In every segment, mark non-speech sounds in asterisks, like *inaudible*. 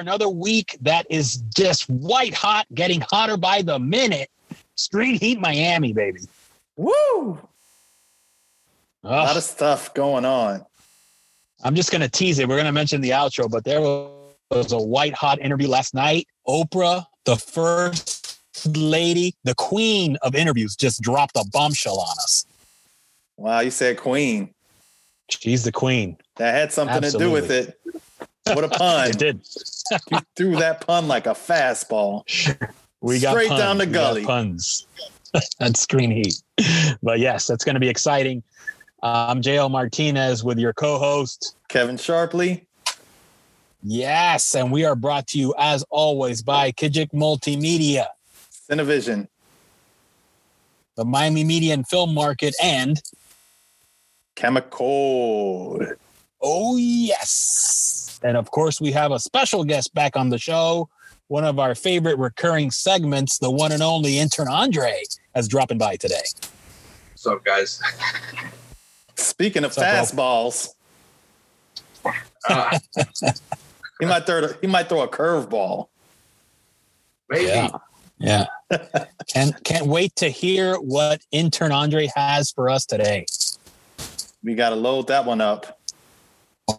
another week that is just white hot, getting hotter by the minute. Screen Heat Miami, baby. Woo! A lot of stuff going on. I'm just going to tease it. We're going to mention the outro, but there was a white hot interview last night. Oprah, the first lady, the queen of interviews, just dropped a bombshell on us. Wow, you said queen. She's the queen. That had something Absolutely. to do with it. What a pun. it did. you threw that pun like a fastball. We got straight puns. down the gully. puns. *laughs* that's screen heat. But yes, that's going to be exciting. Uh, I'm JL Martinez with your co-host Kevin Sharpley. Yes, and we are brought to you as always by Kijik Multimedia, Cinevision, the Miami Media and Film Market, and Chemical. Oh yes, and of course we have a special guest back on the show. One of our favorite recurring segments, the one and only intern Andre, is dropping by today. What's up, guys? Speaking of fastballs, uh, he might throw he might throw a curveball. Maybe. Yeah. Yeah. can't can't wait to hear what intern Andre has for us today. We got to load that one up.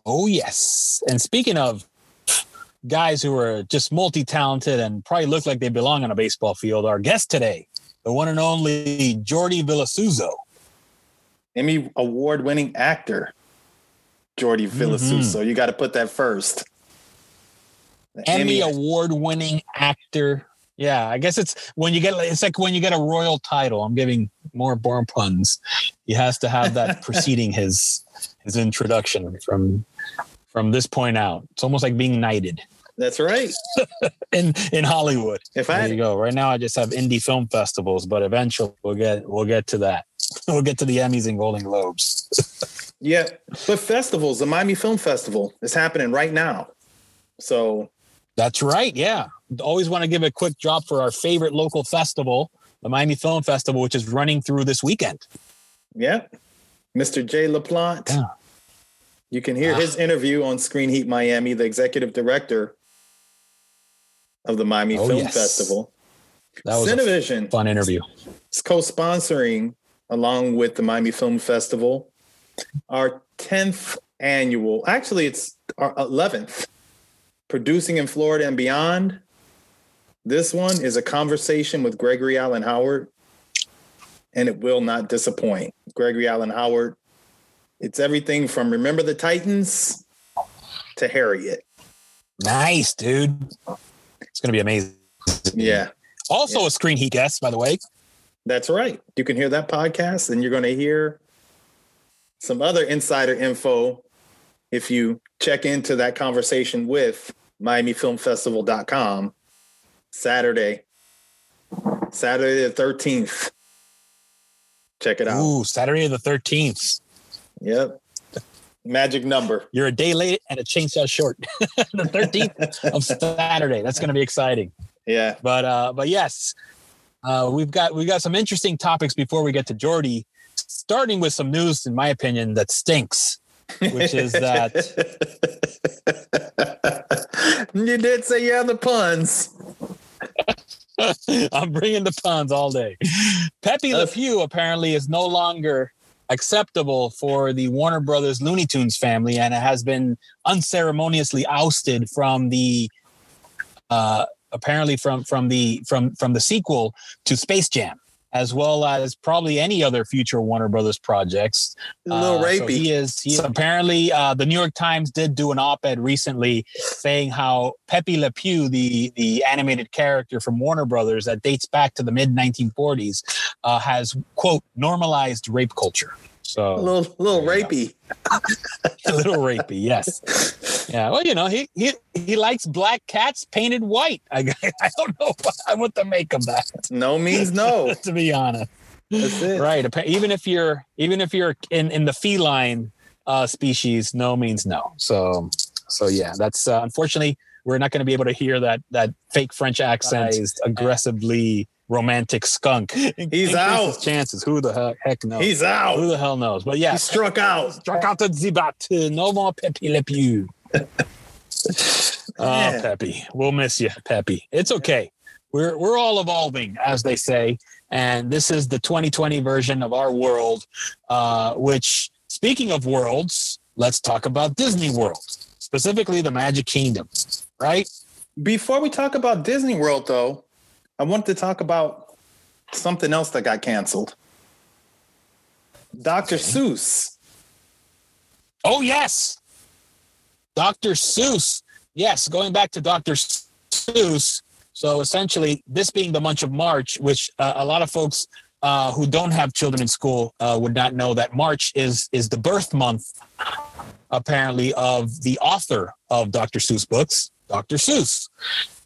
Oh yes. And speaking of guys who are just multi-talented and probably look like they belong on a baseball field, our guest today, the one and only Jordi Vilasuso. Emmy award winning actor, Jordi Vilasuso. Mm-hmm. You got to put that first. Emmy, Emmy award winning actor. Yeah, I guess it's when you get it's like when you get a royal title. I'm giving more born puns. He has to have that *laughs* preceding his his introduction from from this point out. It's almost like being knighted. That's right. *laughs* in in Hollywood. If I there you go. Right now I just have indie film festivals, but eventually we'll get we'll get to that. *laughs* we'll get to the Emmys and Golden Globes. yeah, but festivals, the Miami Film Festival is happening right now. So that's right. Yeah, always want to give a quick drop for our favorite local festival, the Miami Film Festival, which is running through this weekend. Yeah, Mr. Jaie Laplante. Yeah. You can hear ah. his interview on Screen Heat Miami, the executive director of the Miami oh, Film yes. Festival. That was Cinevision. fun interview. It's co-sponsoring along with the Miami Film Festival. Our 10th annual, actually, it's our 11th, Producing in Florida and Beyond. This one is a conversation with Gregory Allen Howard, and it will not disappoint. Gregory Allen Howard, it's everything from Remember the Titans to Harriet. Nice, dude. It's going to be amazing. Yeah. Also, yeah. a screen heat guest, by the way. That's right. You can hear that podcast and you're going to hear some other insider info if you check into that conversation with MiamiFilmFestival.com Saturday, Saturday the 13th. Check it out. Ooh, Saturday the 13th. Yep. Magic number. You're a day late and a chainsaw short. *laughs* the 13th of Saturday. That's going to be exciting. Yeah. But uh but yes, uh, we've got we've got some interesting topics before we get to Jordi. Starting with some news, in my opinion, that stinks, which is that *laughs* you did say you have the puns. *laughs* I'm bringing the puns all day. Pepe Le Pew apparently is no longer acceptable for the Warner Brothers Looney Tunes family, and it has been unceremoniously ousted from the uh, apparently from from the from from the sequel to Space Jam, as well as probably any other future Warner Brothers projects. A little uh, rapey. So he is. He, so apparently, uh, the New York Times did do an op-ed recently saying how Pepe Le Pew, the the animated character from Warner Brothers that dates back to the mid 1940s, uh, has quote normalized rape culture. So a little, little rapey. *laughs* a little rapey, yes. Yeah. Well, you know, he he he likes black cats painted white. I *laughs* I don't know what to make of that. No means no. *laughs* to be honest. That's it. Right. Even if you're even if you're in in the feline uh, species, no means no. So so yeah, that's uh, unfortunately we're not going to be able to hear that that fake French accent aggressively romantic skunk. *laughs* He's out. Chances. Who the heck, knows? He's out. Who the hell knows? But yeah, he struck out. Struck out the zibat. No more Pepe Le Pew. Oh, *laughs* Yeah. Peppy, we'll miss you, Peppy. It's okay. We're we're all evolving, as they say, and this is the 2020 version of our world. Uh, which, speaking of worlds, let's talk about Disney World, specifically the Magic Kingdom, right? Before we talk about Disney World, though, I wanted to talk about something else that got canceled. Dr. Seuss. Oh yes, Dr. Seuss. Yes, going back to Dr. Seuss. So essentially, this being the month of March, which uh, a lot of folks uh, who don't have children in school uh, would not know that March is is the birth month, apparently, of the author of Dr. Seuss books, Dr. Seuss,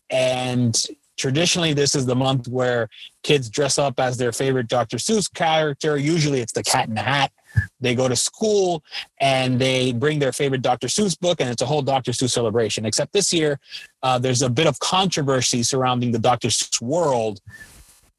and traditionally this is the month where kids dress up as their favorite Dr. Seuss character. Usually, it's the Cat in the Hat. They go to school and they bring their favorite Dr. Seuss book, and it's a whole Dr. Seuss celebration. Except this year, uh, there's a bit of controversy surrounding the Dr. Seuss world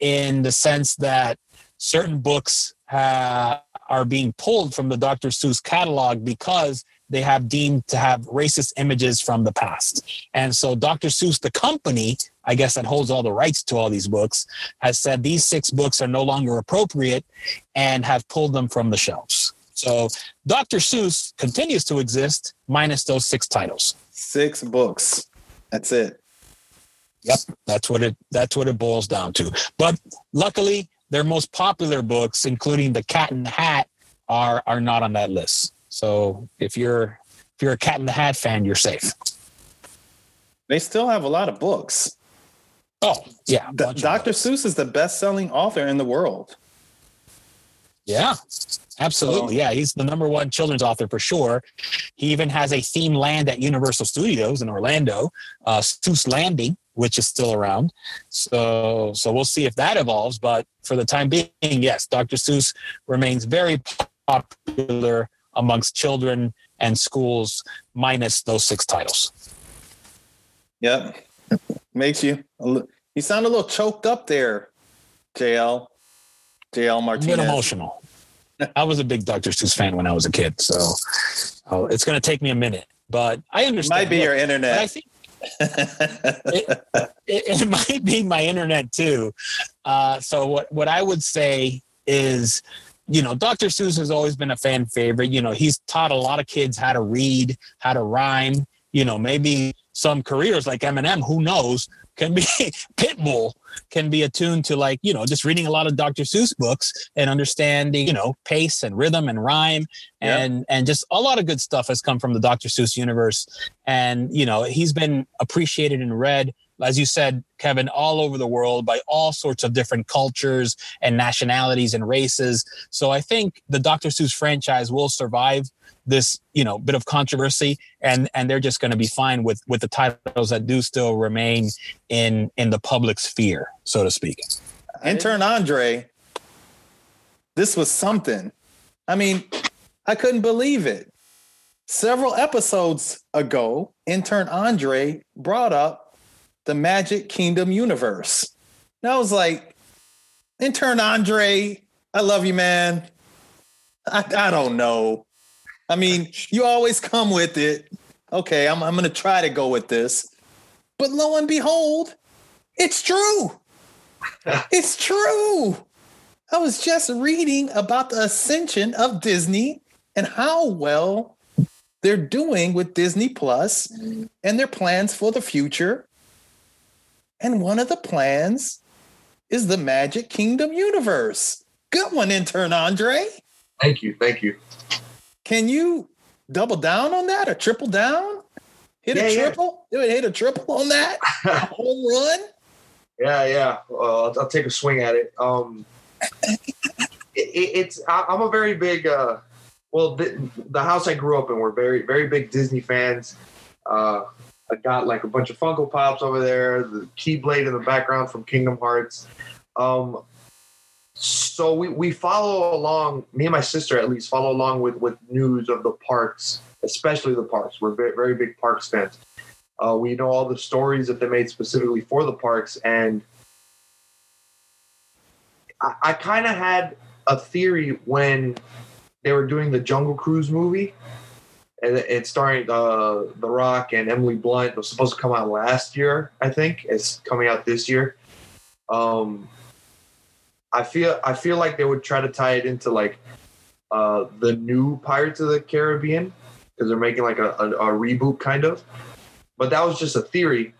in the sense that certain books uh, are being pulled from the Dr. Seuss catalog because they have deemed to have racist images from the past. And so Dr. Seuss, the company, I guess that holds all the rights to all these books, has said these six books are no longer appropriate and have pulled them from the shelves. So Dr. Seuss continues to exist minus those six titles. Six books. That's it. Yep, that's what it that's what it boils down to. But luckily, their most popular books, including The Cat in the Hat, are are not on that list. So if you're if you're a Cat in the Hat fan, you're safe. They still have a lot of books. Oh yeah, D- Dr. Seuss is the best selling author in the world. Yeah, absolutely. Yeah, he's the number one children's author for sure. He even has a theme land at Universal Studios in Orlando, uh, Seuss Landing, which is still around. So, so we'll see if that evolves. But for the time being, yes, Dr. Seuss remains very popular amongst children and schools, minus those six titles. Yep. Makes you, you sound a little choked up there, JL. JL A bit Martinez. emotional. I was a big Dr. Seuss fan when I was a kid, so oh, it's going to take me a minute, but I understand. It Might be Look, your but I internet. think *laughs* it, it, it might be my internet too. Uh, so what what I would say is, you know, Dr. Seuss has always been a fan favorite. You know, he's taught a lot of kids how to read, how to rhyme. You know, maybe some careers like Eminem, who knows, can be *laughs* Pitbull can be attuned to like you know just reading a lot of Dr. Seuss books and understanding you know pace and rhythm and rhyme and and just a lot of good stuff has come from the Dr. Seuss universe and you know he's been appreciated and read as you said kevin all over the world by all sorts of different cultures and nationalities and races so i think the dr seuss franchise will survive this you know bit of controversy and and they're just going to be fine with with the titles that do still remain in in the public sphere so to speak Intern Andre, this was something. I mean, I couldn't believe it. Several episodes ago, intern Andre brought up the Magic Kingdom universe. And I was like, intern Andre, I love you, man. I, I don't know. I mean, you always come with it. Okay, I'm, I'm going to try to go with this. But lo and behold, it's true. *laughs* It's true. I was just reading about the ascension of Disney and how well they're doing with Disney Plus and their plans for the future. And one of the plans is the Magic Kingdom universe. Good one, intern Andre. Thank you, thank you. Can you double down on that or triple down? Hit Yeah, a triple? yeah. Hit a triple on that? *laughs* Home run? Yeah, yeah. Uh, I'll, I'll take a swing at it. Um, *laughs* it, it- it's I, I'm a very big. Uh, well, the, the house I grew up in, we're very very big Disney fans. Uh, I got like a bunch of Funko Pops over there. The Keyblade in the background from Kingdom Hearts. Um, so we, we follow along. Me and my sister, at least, follow along with with news of the parks, especially the parks. We're very very big parks fans. Uh, we know all the stories that they made specifically for the parks, and I, I kind of had a theory when they were doing the Jungle Cruise movie and it's starring uh, The Rock and Emily Blunt. It was supposed to come out last year, I think. It's coming out this year. Um, I feel I feel like they would try to tie it into like uh, the new Pirates of the Caribbean because they're making like a, a, a reboot kind of. But that was just a theory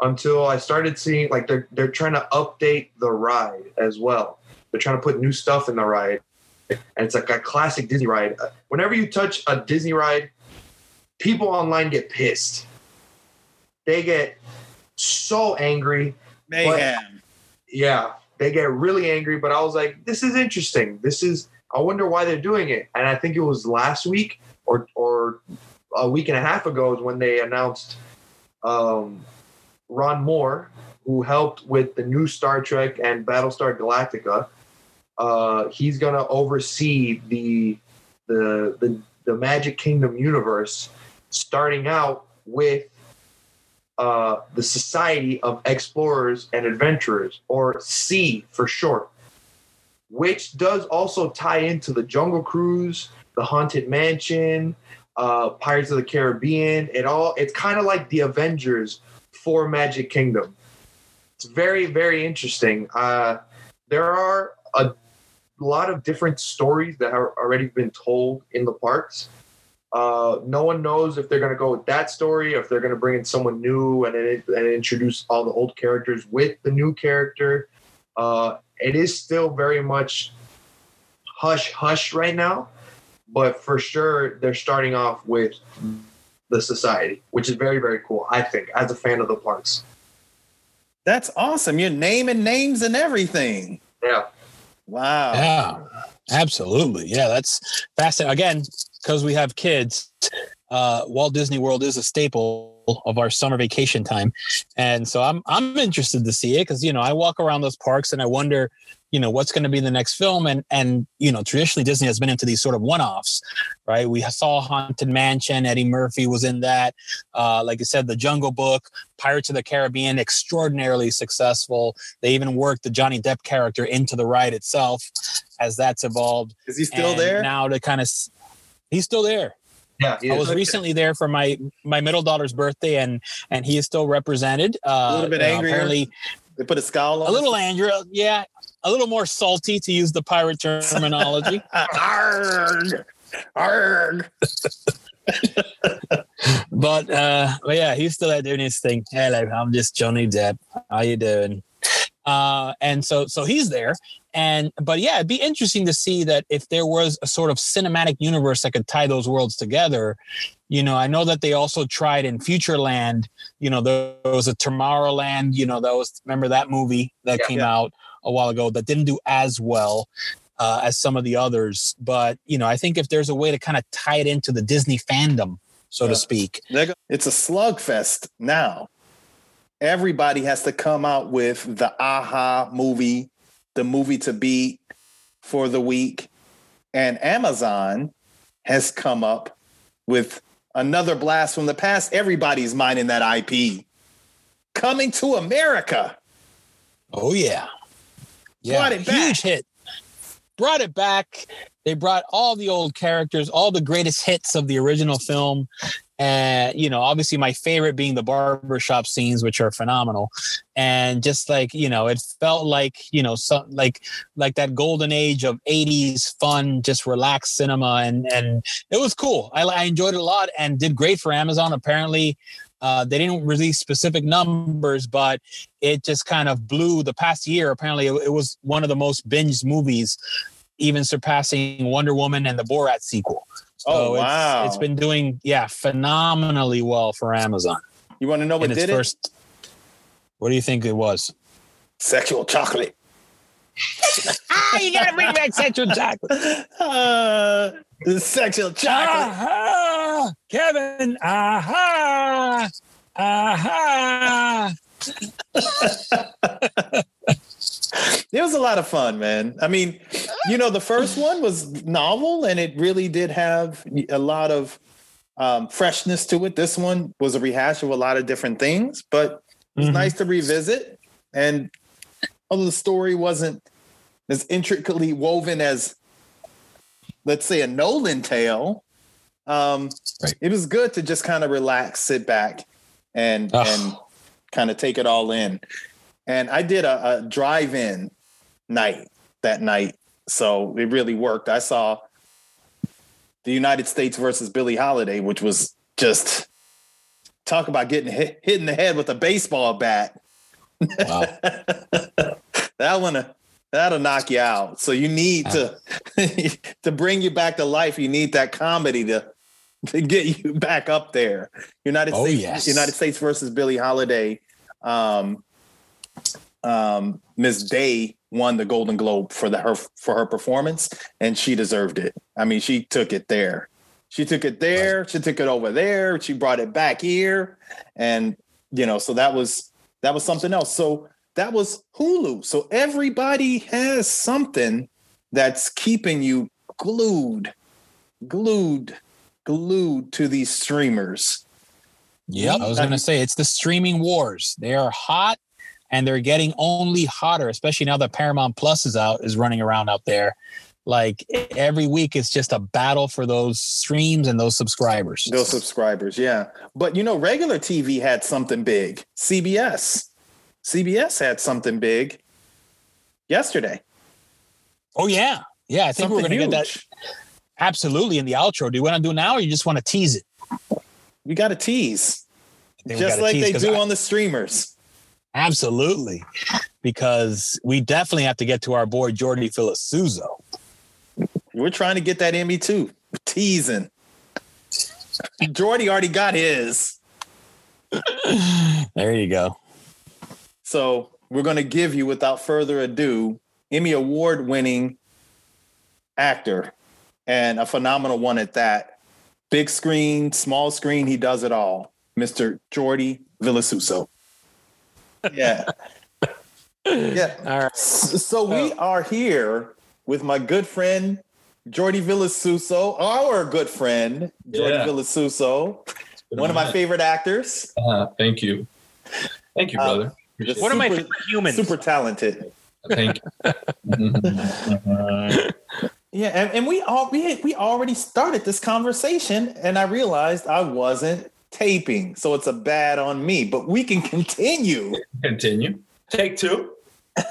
until I started seeing like they're they're trying to update the ride as well. They're trying to put new stuff in the ride, and it's like a classic Disney ride. Whenever you touch a Disney ride, people online get pissed. They get so angry. Mayhem. Yeah, they get really angry. But I was like, this is interesting. This is. I wonder why they're doing it. And I think it was last week or or a week and a half ago is when they announced um, Ron Moore, who helped with the new Star Trek and Battlestar Galactica. Uh, he's gonna oversee the, the the the Magic Kingdom universe, starting out with uh, the Society of Explorers and Adventurers, or SEA for short, which does also tie into the Jungle Cruise, the Haunted Mansion, uh, Pirates of the Caribbean. It all it's kind of like the Avengers for Magic Kingdom. It's very very interesting. Uh, there are a lot of different stories that have already been told in the parks. Uh, no one knows if they're going to go with that story, if they're going to bring in someone new and, and introduce all the old characters with the new character. Uh, it is still very much hush hush right now but for sure they're starting off with the society, which is very very cool. I think as a fan of the parks. That's awesome. You're naming names and everything. Yeah. Wow. Yeah. Absolutely. Yeah, that's fascinating. Again, because we have kids, uh, Walt Disney World is a staple of our summer vacation time, and so I'm I'm interested to see it because you know I walk around those parks and I wonder, you know what's going to be the next film. And and you know traditionally disney has been into these sort of one-offs right? We saw haunted mansion eddie murphy was in that. Uh, like i said the jungle book pirates of the caribbean extraordinarily successful. They even worked the johnny depp character into the ride itself as that's evolved. Is he still and there? now to kind of he's still there yeah, I was recently there for my my middle daughter's birthday, and and he is still represented. Uh, a little bit angry. Apparently, they put a scowl on. A little angry, yeah a little more salty to use the pirate terminology. *laughs* arg, arg. *laughs* but uh, but yeah, he's still out doing his thing. Hello, I'm just Johnny Depp. How you doing? Uh, and so so he's there. And but yeah, it'd be interesting to see that if there was a sort of cinematic universe that could tie those worlds together. You know, I know that they also tried in Futureland. You know, there was a Tomorrowland. You know, that was remember that movie that yeah, came yeah. out a while ago that didn't do as well uh, as some of the others. But you know, I think if there's a way to kind of tie it into the Disney fandom, so yeah. to speak, it's a slugfest now. Everybody has to come out with the aha movie, the movie to beat for the week, and Amazon has come up with another blast from the past. Everybody's mining that IP. Coming to America. Oh yeah. Yeah, brought it back. Huge hit. Brought it back. They brought all the old characters, all the greatest hits of the original film. And, you know, obviously my favorite being the barbershop scenes, which are phenomenal. And just like, you know, it felt like, you know, some like like that golden age of 80s fun, just relaxed cinema. And and it was cool. I, I enjoyed it a lot and did great for Amazon. Apparently, uh, they didn't release specific numbers, but it just kind of blew the past year. Apparently, it, it was one of the most binged movies, even surpassing Wonder Woman and the Borat sequel. So oh wow! It's, it's been doing yeah phenomenally well for Amazon. You want to know what did first, it? What do you think it was? Sexual chocolate. ah, *laughs* you gotta bring back sexual chocolate. *laughs* Uh, sexual chocolate. Aha, Kevin. Aha. Aha. *laughs* it was a lot of fun, man. I mean, you know, the first one was novel and it really did have a lot of um, freshness to it. This one was a rehash of a lot of different things, but it was mm-hmm. nice to revisit. And although the story wasn't as intricately woven as, let's say, a Nolan tale, Um, Right. It was good to just kind of relax, sit back, and Ugh. and kind of take it all in. And I did a, a drive-in night that night, so it really worked. I saw the United States versus Billie Holiday, which was just talk about getting hit, hit in the head with a baseball bat. Wow. *laughs* that one, that'll knock you out. So you need to *laughs* to bring you back to life. You need that comedy to to get you back up there. United Oh, States, yes. United States versus Billie Holiday. Um, um, Miss Day won the Golden Globe for the her for her performance, and she deserved it. I mean, she took it there. She took it there. She took it over there. She brought it back here, and you know, so that was that was something else. So that was Hulu. So everybody has something that's keeping you glued, glued, glued to these streamers. Yeah, I was going to say it's the streaming wars. They are hot and they're getting only hotter, especially now that Paramount Plus is out, is running around out there. Like every week, it's just a battle for those streams and those subscribers. Those subscribers, yeah. But you know, regular TV had something big. CBS. CBS had something big yesterday. Oh, yeah. Yeah, I think we're going Something to get that absolutely in the outro. Do you want to do it now or you just want to tease it? We got to tease, I think we just like tease they do I- on the streamers. Absolutely. Because we definitely have to get to our boy Jordi Vilasuso. We're trying to get that Emmy too. We're teasing. Jordi already got his. *sighs* There you go. So we're going to give you, without further ado, Emmy Award winning actor and a phenomenal one at that. Big screen, small screen, he does it all. Mr. Jordi Vilasuso. Yeah. *laughs* yeah. All right. So we are here with my good friend Jordi Vilasuso, our good friend Jordi Yeah. Vilasuso, one of my favorite actors. Uh, thank you. Thank you, Uh, brother. Just One of my super- favorite humans. Super talented. Thank you. *laughs* *laughs* Yeah, and, and we all we we already started this conversation, and I realized I wasn't taping, so it's a bad on me. But we can continue. Continue. Take two.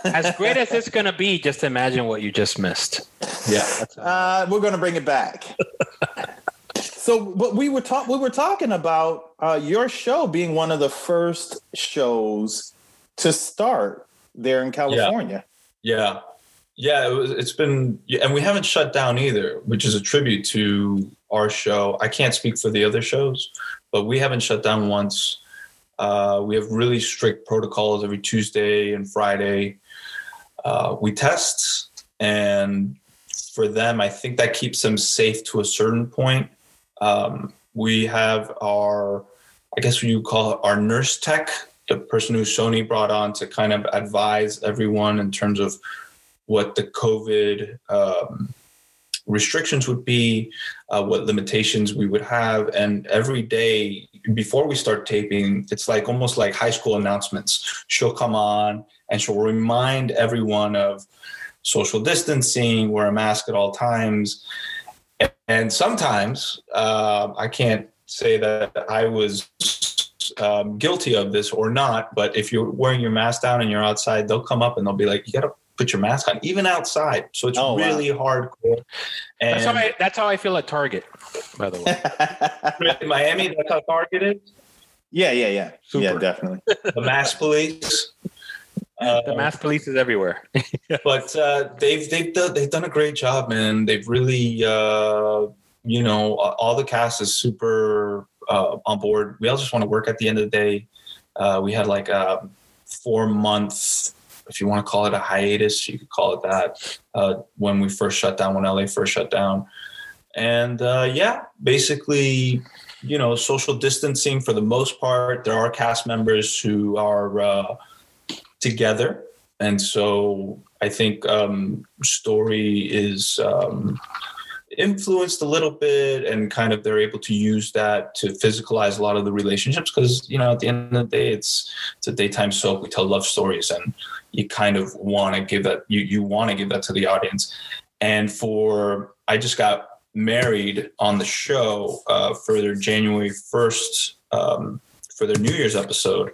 as great as it's gonna be, just imagine what you just missed. Yeah. Uh, we're going to bring it back. *laughs* so, but we were talk we were talking about uh, your show being one of the first shows to start there in California. Yeah. Yeah. It was, it's been, and we haven't shut down either, which is a tribute to our show. I can't speak for the other shows, but we haven't shut down once. Uh, we have really strict protocols every Tuesday and Friday. Uh, we test, and for them, I think that keeps them safe to a certain point. Um, we have our, I guess you call it, our nurse tech, the person who Sony brought on to kind of advise everyone in terms of what the COVID um, restrictions would be, uh, what limitations we would have. And every day before we start taping, it's like almost like high school announcements. She'll come on and she'll remind everyone of social distancing, wear a mask at all times. And sometimes uh, I can't say that I was um, guilty of this or not, but if you're wearing your mask down and you're outside, they'll come up and they'll be like, you got to put your mask on, even outside. So it's Oh, wow. really hardcore. And That's how I that's how I feel at Target, by the way. *laughs* in Miami, that's how Target is. yeah, yeah, yeah, Super. yeah, definitely. The mask police. the Uh, mass police is everywhere. *laughs* but uh, they've they've done they've done a great job, man. They've really uh, you know all the cast is super uh, on board. We all just want to work at the end of the day. Uh, we had like a four month, if you want to call it a hiatus, you could call it that. Uh, when we first shut down, when LA first shut down, and uh, yeah, basically. You know, social distancing for the most part. There are cast members who are uh, together, and so I think um, story is um, influenced a little bit, and kind of they're able to use that to physicalize a lot of the relationships because you know at the end of the day, it's it's a daytime soap. We tell love stories, and you kind of want to give that you you want to give that to the audience. And for I just got married on the show uh, for their January 1st um, for their New Year's episode.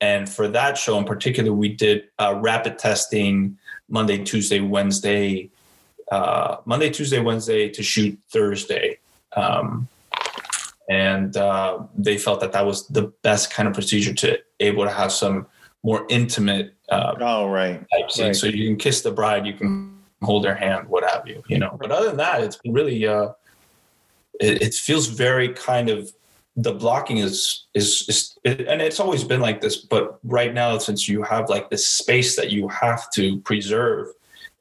And for that show in particular, we did uh, rapid testing Monday, Tuesday, Wednesday, uh, Monday, Tuesday, Wednesday to shoot Thursday. Um, and uh, they felt that that was the best kind of procedure to able to have some more intimate uh, Oh, right. type scene. Right. So you can kiss the bride, you can hold her hand, what have you, you know. But other than that, it's really, uh, it, it feels very kind of the blocking is is is it, and it's always been like this but right now since you have like this space that you have to preserve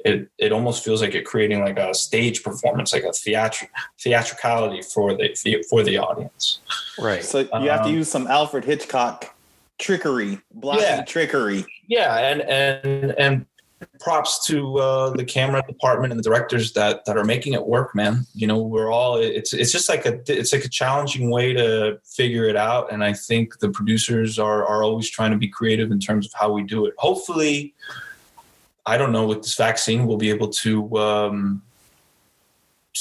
it it almost feels like you're creating like a stage performance like a theatric theatricality for the for the audience Right. So you have to Um, use some Alfred Hitchcock trickery, blocking Yeah. trickery. yeah and and and props to uh, the camera department and the directors that that are making it work man you know we're all it's it's just like a it's like a challenging way to figure it out and i think the producers are are always trying to be creative in terms of how we do it hopefully i don't know with this vaccine we'll be able to um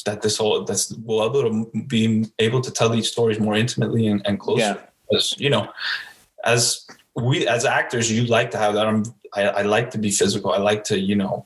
that this whole that's we'll be able to be able to tell these stories more intimately and, and closer Yeah. because you know as we as actors you like to have that I'm, I, I like to be physical i like to you know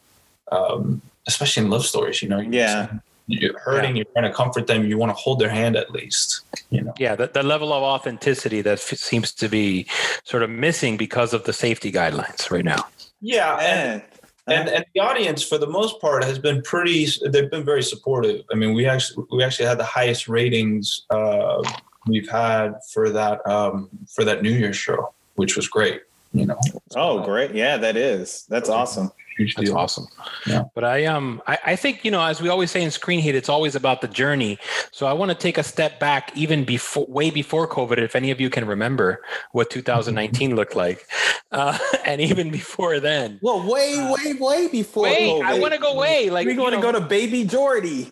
um especially in love stories you know Yeah. you're hurting you're trying to comfort them you want to hold their hand at least you know Yeah, the, the level of authenticity that f- seems to be sort of missing because of the safety guidelines right now. yeah and And, and and the audience for the most part has been pretty they've been very supportive i mean we actually we actually had the highest ratings uh we've had for that um for that new year's show which was great you know oh, great. Yeah, that is. That's awesome. huge That's deal awesome. Yeah. But I um I, I think you know as we always say in Screen Heat, it's always about the journey. So I want to take a step back, even before way before COVID. If any of you can remember what 2019 *laughs* looked like, uh, *laughs* and even before then. Well, way, way, way before. Wait, I want to go way. Like We're going to go to Baby Jordi.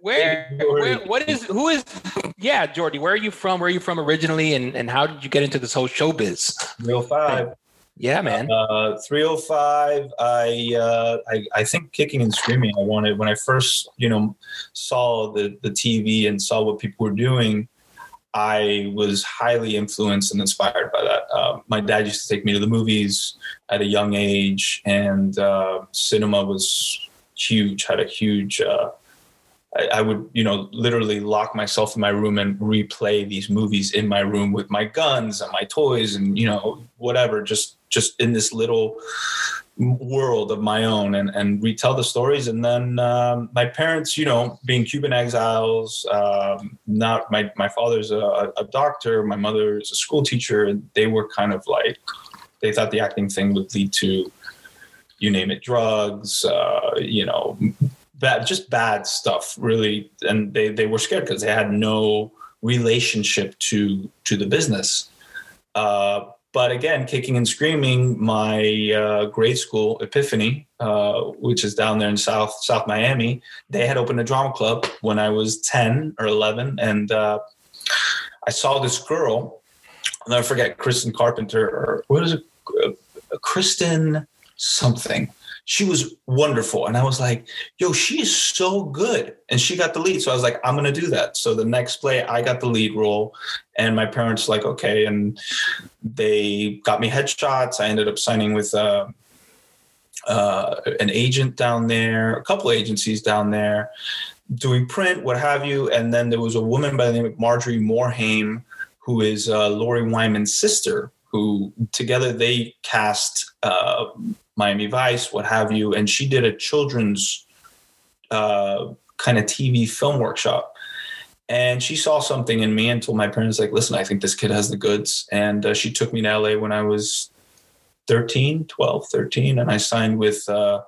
Where, where? What is? Who is? *laughs* Yeah, Jordi. Where are you from? Where are you from originally? And and how did you get into this whole showbiz? 305 Yeah, man. Uh, 305. I, uh, I I think kicking and screaming. I wanted when I first you know saw the the TV and saw what people were doing. I was highly influenced and inspired by that. Uh, my dad used to take me to the movies at a young age, and uh, cinema was huge. Had a huge. Uh, I, I would, you know, literally lock myself in my room and replay these movies in my room with my guns and my toys and you know whatever, just just in this little world of my own and and retell the stories. And then um, my parents, you know, being Cuban exiles, um, not my my father's a, a doctor, my mother is a school teacher, and they were kind of like they thought the acting thing would lead to you name it drugs uh, you know bad just bad stuff really. And they they were scared because they had no relationship to to the business. Uh, but again kicking and screaming my uh, grade school epiphany uh, which is down there in south south miami they had opened a drama club when i was 10 or 11 and uh, i saw this girl i'll never forget kristen carpenter or what is it? Kristen something she was wonderful. And I was like, yo, she is so good. And she got the lead. So I was like, I'm going to do that. So the next play, I got the lead role. And my parents, like, okay. And they got me headshots. I ended up signing with uh, uh, an agent down there, a couple agencies down there, doing print, what have you. And then there was a woman by the name of Marjorie Morhaime, who is uh, Lori Wyman's sister, who together they cast uh, Miami Vice, what have you, and she did a children's uh, kind of TV film workshop. And she saw something in me and told my parents, like, listen, I think this kid has the goods. And uh, she took me to LA when I was 13, 12, 13. And I signed with uh,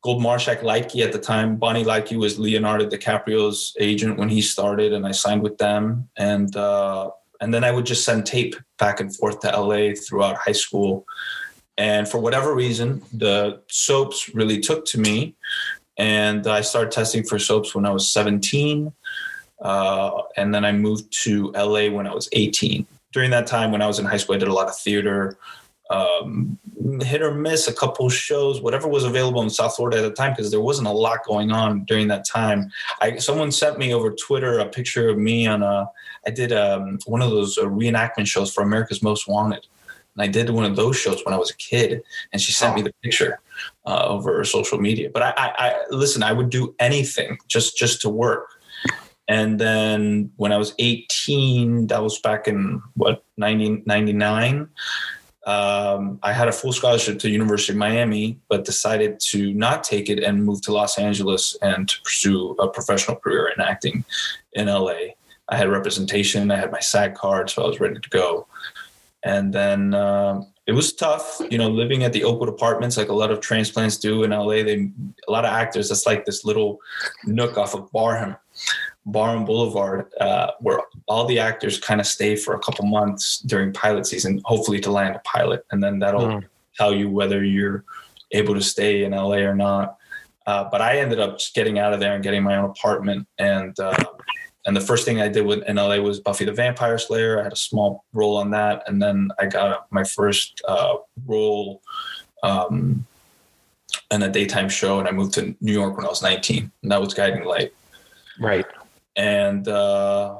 Gold Marshak Liedtke at the time. Bonnie Liedtke was Leonardo DiCaprio's agent when he started, and I signed with them. And uh, and then I would just send tape back and forth to LA throughout high school. And for whatever reason, the soaps really took to me. And I started testing for soaps when I was 17. Uh, and then I moved to LA when I was 18. During that time, when I was in high school, I did a lot of theater. Um, hit or miss a couple shows, whatever was available in South Florida at the time, because there wasn't a lot going on during that time. I someone sent me over Twitter a picture of me on a. I did um, one of those uh, reenactment shows for America's Most Wanted, and I did one of those shows when I was a kid, and she sent me the picture uh, over social media. But I, I, I listen. I would do anything just just to work. And then when I was 18, that was back in what 1999 um, I had a full scholarship to University of Miami, but decided to not take it and move to Los Angeles and to pursue a professional career in acting in LA. I had representation, I had my SAG card, so I was ready to go. And then um, it was tough, you know, living at the Oakwood Apartments, like a lot of transplants do in LA. They a lot of actors. That's like this little nook off of Barham. Barham Boulevard, uh, where all the actors kind of stay for a couple months during pilot season, hopefully to land a pilot, and then that'll mm. tell you whether you're able to stay in LA or not. Uh, but I ended up just getting out of there and getting my own apartment, and uh, and the first thing I did with in LA was Buffy the Vampire Slayer. I had a small role on that, and then I got my first uh, role. Um, in a daytime show, and I moved to New York when I was 19, and that was Guiding Light. Right and uh,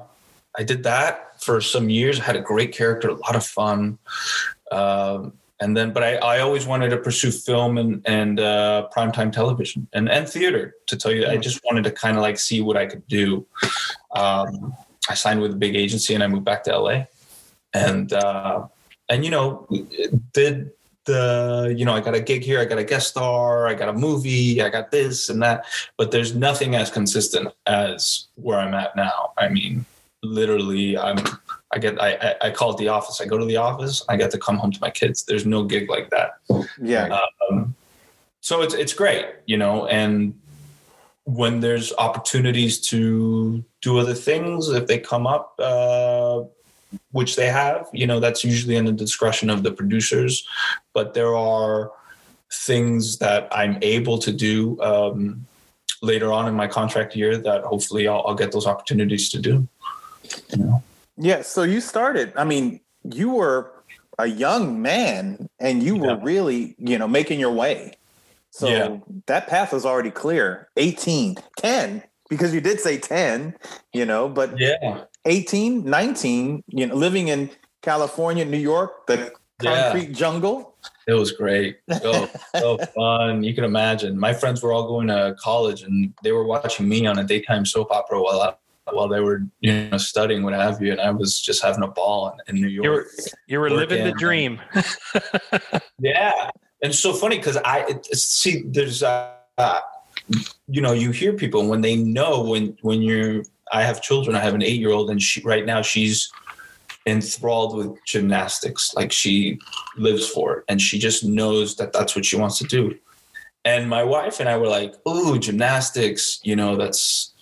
I did that for some years. I had a great character, a lot of fun. Um, and then, but I, I always wanted to pursue film and, and uh, primetime television and, and theater. To tell you, I just wanted to kind of like see what I could do. Um, I signed with a big agency and I moved back to LA, and uh, and you know did the you know i got a gig here i got a guest star i got a movie i got this and that but there's nothing as consistent as where i'm at now. I mean literally i'm i get i i call it the office. I go to the office i get to come home to my kids. There's no gig like that. Yeah. Um, so it's it's great you know and when there's opportunities to do other things if they come up uh which they have. You know, that's usually in the discretion of the producers, but there are things that I'm able to do um, later on in my contract year that hopefully I'll, I'll get those opportunities to do. You know? Yeah. So you started. I mean, you were a young man, and you were really, you know, making your way. So yeah. that path was already clear. 18, 10, because you did say 10, you know, but yeah 18, 19, you know, living in California, New York, the concrete yeah. jungle. It was great. So, *laughs* so fun. You can imagine. My friends were all going to college and they were watching me on a daytime soap opera while I, while they were you know studying what have you and i was just having a ball in, in new york you were, you were living the dream *laughs* *laughs* yeah and it's so funny because i see there's uh, you know you hear people when they know when when you're I have children. I have an eight year old, and she right now she's enthralled with gymnastics. Like she lives for it, and she just knows that that's what she wants to do. And my wife and I were like, "Ooh, gymnastics! You know, that's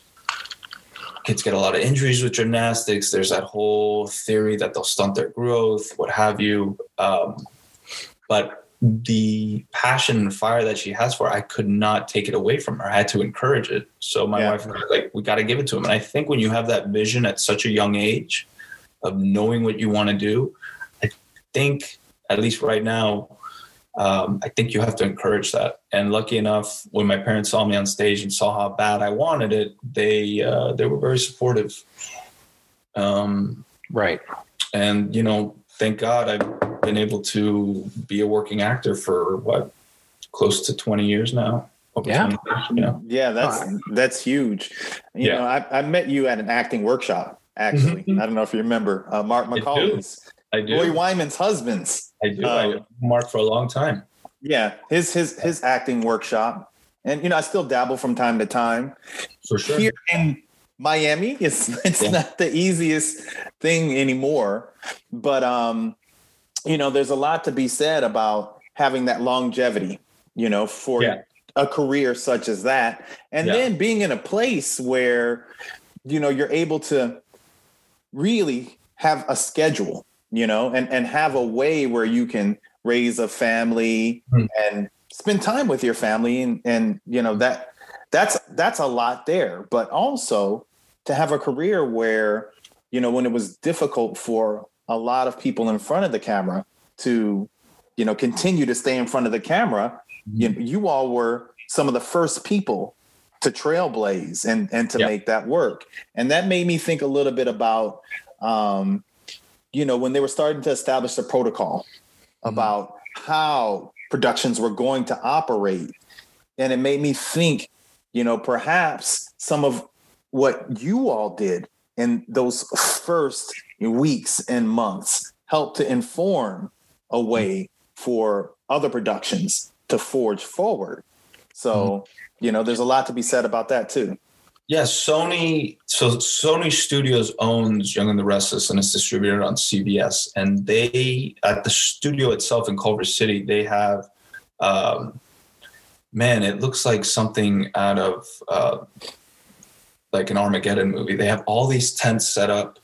kids get a lot of injuries with gymnastics. There's that whole theory that they'll stunt their growth, what have you." Um, but the passion and fire that she has for it, I could not take it away from her. I had to encourage it. So my yeah. wife was like, we got to give it to him. And I think when you have that vision at such a young age of knowing what you want to do, I think, at least right now, um, I think you have to encourage that. And lucky enough, when my parents saw me on stage and saw how bad I wanted it, they uh, they were very supportive. Um, right. And you know, thank God I've been able to be a working actor for what close to 20 years now. Yeah. Years, you know? Yeah, that's that's huge. You yeah. know, I, I met you at an acting workshop, actually. Mm-hmm. I don't know if you remember. Uh, Mark McCauley's. I do. Lori Wyman's husband's. I do. I um, Mark for a long time. Yeah, his his his acting workshop. And you know, I still dabble from time to time. For sure. Here in Miami. It's it's yeah. not the easiest thing anymore, but um, you know, there's a lot to be said about having that longevity. You know, for yeah. a career such as that, and yeah. then being in a place where you know you're able to really have a schedule. You know, and and have a way where you can raise a family mm. and spend time with your family and and you know that that's that's a lot there but also to have a career where, you know, when it was difficult for a lot of people in front of the camera to you know, continue to stay in front of the camera, you, you all were some of the first people to trailblaze and and to Yeah. make that work. And that made me think a little bit about um, you know, when they were starting to establish the protocol about how productions were going to operate. And it made me think, you know, perhaps some of what you all did in those first weeks and months help to inform a way for other productions to forge forward. So, you know, there's a lot to be said about that too. Yeah, Sony. So Sony Studios owns Young and the Restless, and it's distributed on CBS. And they, at the studio itself in Culver City, they have, um, man, it looks like something out of uh, like an Armageddon movie. They have all these tents set up.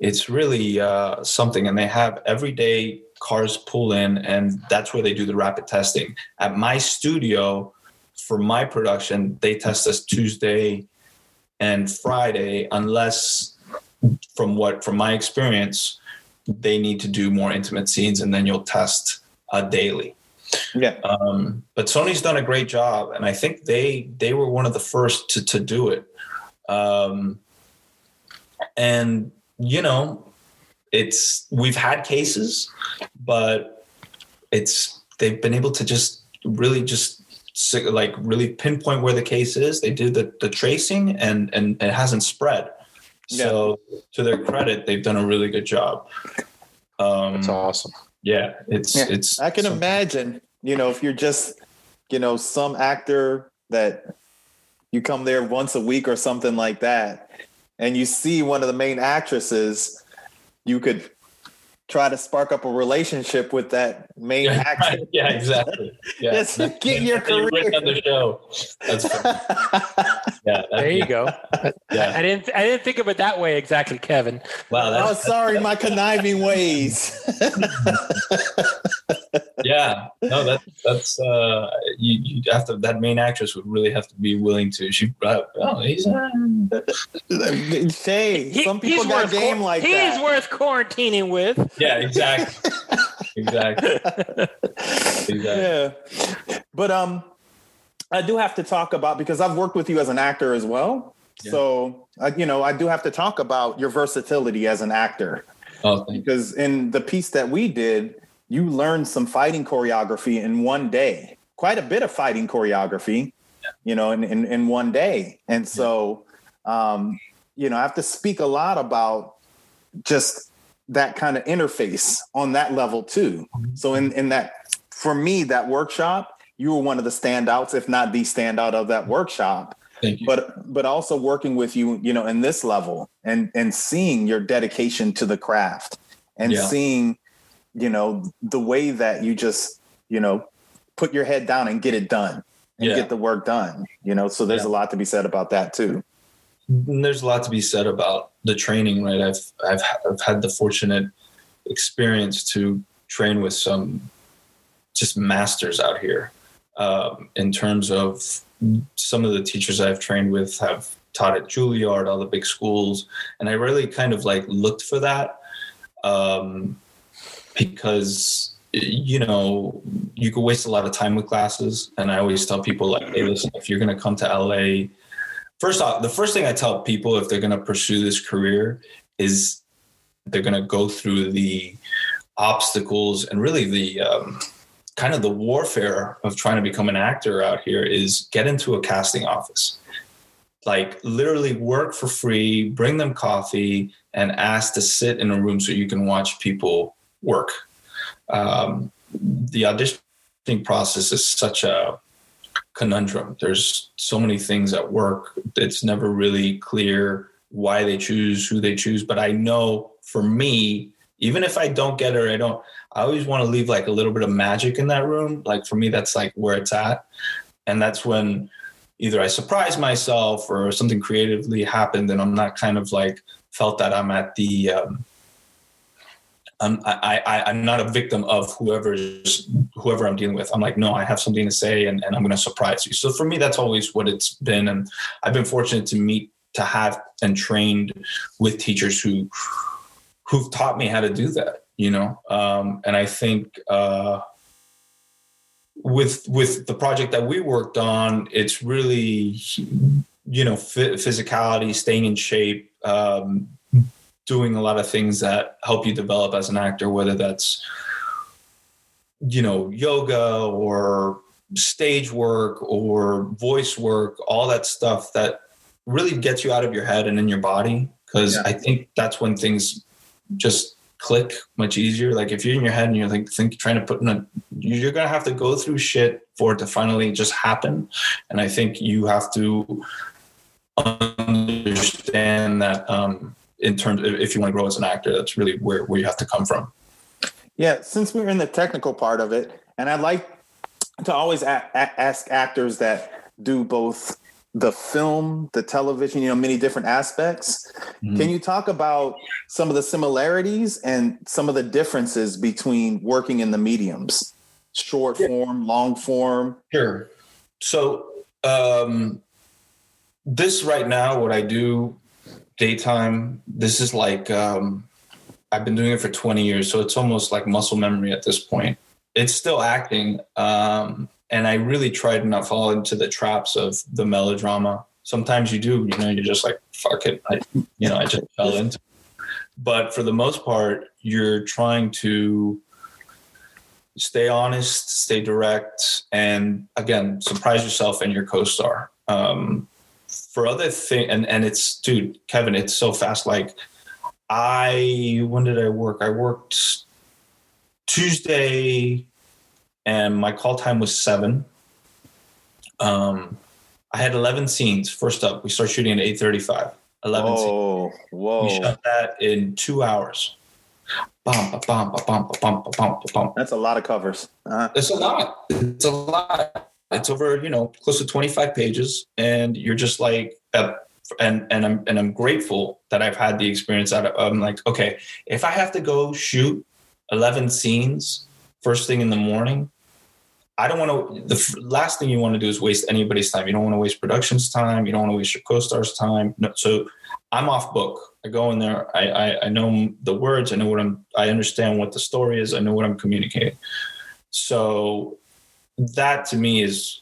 It's really uh, something, and they have every day cars pull in, and that's where they do the rapid testing. At my studio, for my production, they test us Tuesday and Friday, unless from what from my experience, they need to do more intimate scenes, and then you'll test uh, daily. Yeah. Um, but Sony's done a great job, and I think they they were one of the first to to do it. Um, and you know, it's we've had cases, but it's they've been able to just really just like really pinpoint where the case is. They did the, the tracing, and and it hasn't spread. So to their credit, they've done a really good job. Um, That's awesome. yeah, it's Yeah, it's. I can some- imagine, you know, if you're just, you know, some actor that you come there once a week or something like that, and you see one of the main actresses, you could try to spark up a relationship with that main Yeah, actor. *laughs* yeah, exactly. Yeah, Just to get your You're career. on the show. That's funny. *laughs* Yeah, There you go. Yeah. I didn't. I didn't think of it that way exactly, Kevin. Wow, oh, that's, sorry, my *laughs* conniving ways. yeah. No, that that's uh, you, you have to. That main actress would really have to be willing to. She. Uh, oh, he's. Uh, Shay, He- some people he's got game quar- like he's that. worth quarantining with. Yeah, exactly. exactly. *laughs* Exactly. yeah but um i do have to talk about because i've worked with you as an actor as well Yeah. so I, you know i do have to talk about your versatility as an actor Oh, because in the piece that we did you learned some fighting choreography in one day quite a bit of fighting choreography you know in, in, in one day and so um you know i have to speak a lot about just that kind of interface on that level too so in in that for me that workshop you were one of the standouts if not the standout of that workshop Thank you. but but also working with you you know in this level and and seeing your dedication to the craft and Yeah. seeing you know the way that you just you know put your head down and get it done and Yeah. get the work done you know so there's Yeah. a lot to be said about that too there's a lot to be said about the training, right? I've I've I've had the fortunate experience to train with some just masters out here. Um, in terms of some of the teachers I've trained with have taught at Juilliard, all the big schools, and I really kind of like looked for that um, because you know you could waste a lot of time with classes, and I always tell people like, hey, listen, if you're going to come to LA first off, the first thing I tell people if they're going to pursue this career is they're going to go through the obstacles and really the um, kind of the warfare of trying to become an actor out here is get into a casting office. Like literally work for free, bring them coffee, and ask to sit in a room so you can watch people work. Um, the auditioning process is such a conundrum. There's so many things at work. It's never really clear why they choose who they choose. But I know for me, even if I don't get or I don't, I always want to leave like a little bit of magic in that room. Like for me, that's like where it's at. And that's when either I surprise myself or something creatively happened and I'm not kind of like felt that I'm at the, um, I'm, I, I, I'm not a victim of whoever's whoever I'm dealing with. I'm like, no, I have something to say, and, and I'm going to surprise you. So for me, that's always what it's been, and I've been fortunate to meet, to have, and trained with teachers who who've taught me how to do that. You know, um, and I think uh, with with the project that we worked on, it's really you know physicality, staying in shape, um, doing a lot of things that help you develop as an actor, whether that's you know yoga or stage work or voice work, all that stuff that really gets you out of your head and in your body. Because yeah. I think that's when things just click much easier. Like if you're in your head and you're like think trying to put in a you're gonna have to go through shit for it to finally just happen. And I think you have to understand that um in terms of if you want to grow as an actor, that's really where, where you have to come from. Yeah, since we're in the technical part of it, and I like to always a- a- ask actors that do both the film, the television, you know, many different aspects. Mm-hmm. Can you talk about some of the similarities and some of the differences between working in the mediums, short form, long form? Sure. So, um, this right now, what I do daytime, this is like, um, I've been doing it for 20 years. So it's almost like muscle memory at this point. It's still acting. Um, and I really try to not fall into the traps of the melodrama. Sometimes you do, you know, you're just like, fuck it. I, you know, I just fell into it. But for the most part, you're trying to stay honest, stay direct, and again, surprise yourself and your co-star. Um, for other thing, and and it's dude, Kevin, it's so fast. Like, I when did I work? I worked Tuesday and my call time was seven. Um, I had 11 scenes. First up, we start shooting at 8:35. 11 whoa, scenes. Whoa! We shot that in two hours. Bum, ba, bum, ba, bum, ba, bum, ba, bum, ba, bum. That's a lot of covers. Uh-huh. It's a lot. It's a lot. It's over, you know, close to 25 pages, and you're just like, uh, and and I'm and I'm grateful that I've had the experience. That I'm like, okay, if I have to go shoot 11 scenes first thing in the morning, I don't want to. The last thing you want to do is waste anybody's time. You don't want to waste production's time. You don't want to waste your co-star's time. No, so I'm off book. I go in there. I, I, I know the words. I know what I'm. I understand what the story is. I know what I'm communicating. So that to me is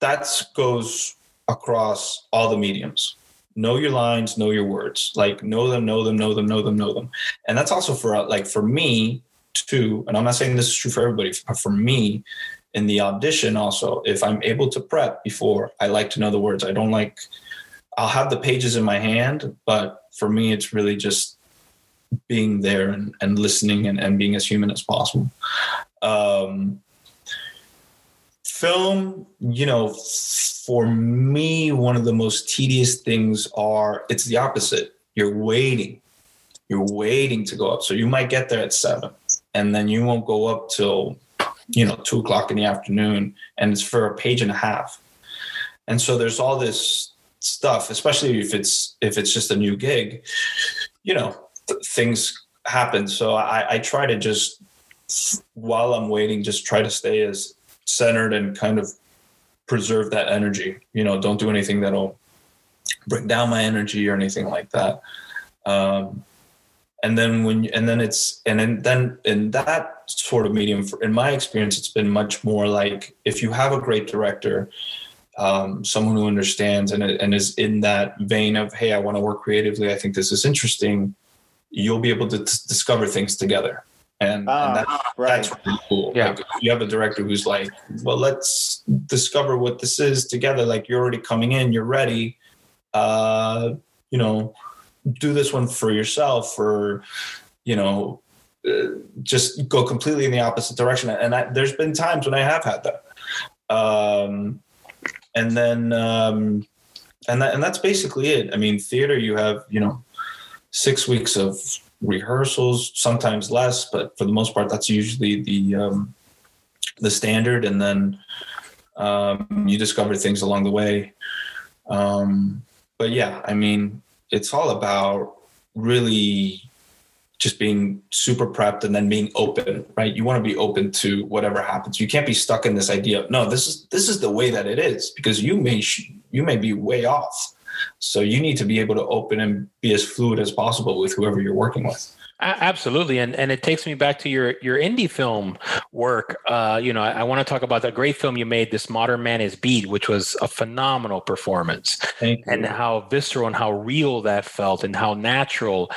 that goes across all the mediums. Know your lines. Know your words. Like know them. Know them. Know them. Know them. Know them. And that's also for like for me too, and I'm not saying this is true for everybody, but for me, in the audition also, if I'm able to prep before, I like to know the words. I don't like, I'll have the pages in my hand, but for me, it's really just being there and, and listening and, and being as human as possible. Um, film, you know, for me, one of the most tedious things are it's the opposite. You're waiting. You're waiting to go up. So you might get there at seven and then you won't go up till you know two o'clock in the afternoon and it's for a page and a half and so there's all this stuff especially if it's if it's just a new gig you know th- things happen so I, I try to just while i'm waiting just try to stay as centered and kind of preserve that energy. You know don't do anything that'll bring down my energy or anything like that. Um, and then when and then it's and then, then in that sort of medium for, in my experience it's been much more like if you have a great director um, someone who understands and, and is in that vein of hey i want to work creatively. I think this is interesting you'll be able to t- discover things together and, and ah, that, right. that's really cool. Yeah. Like you have a director who's like well let's discover what this is together like you're already coming in you're ready. Uh, you know do this one for yourself or you know uh, just go completely in the opposite direction. And I, there's been times when i have had that. Um, and then um, and that, and that's basically it. I mean theater you have you know six weeks of rehearsals sometimes less but for the most part that's usually the um, the standard. And then um, you discover things along the way. Um, but yeah i mean it's all about really just being super prepped and then being open right? You want to be open to whatever happens. You can't be stuck in this idea of no this is this is the way that it is because you may you may be way off so you need to be able to open and be as fluid as possible with whoever you're working with absolutely, and and it takes me back to your your indie film work. Uh, you know, I, I want to talk about that great film you made, "This Modern Man Is Beat," which was a phenomenal performance, and how visceral and how real that felt, and how natural,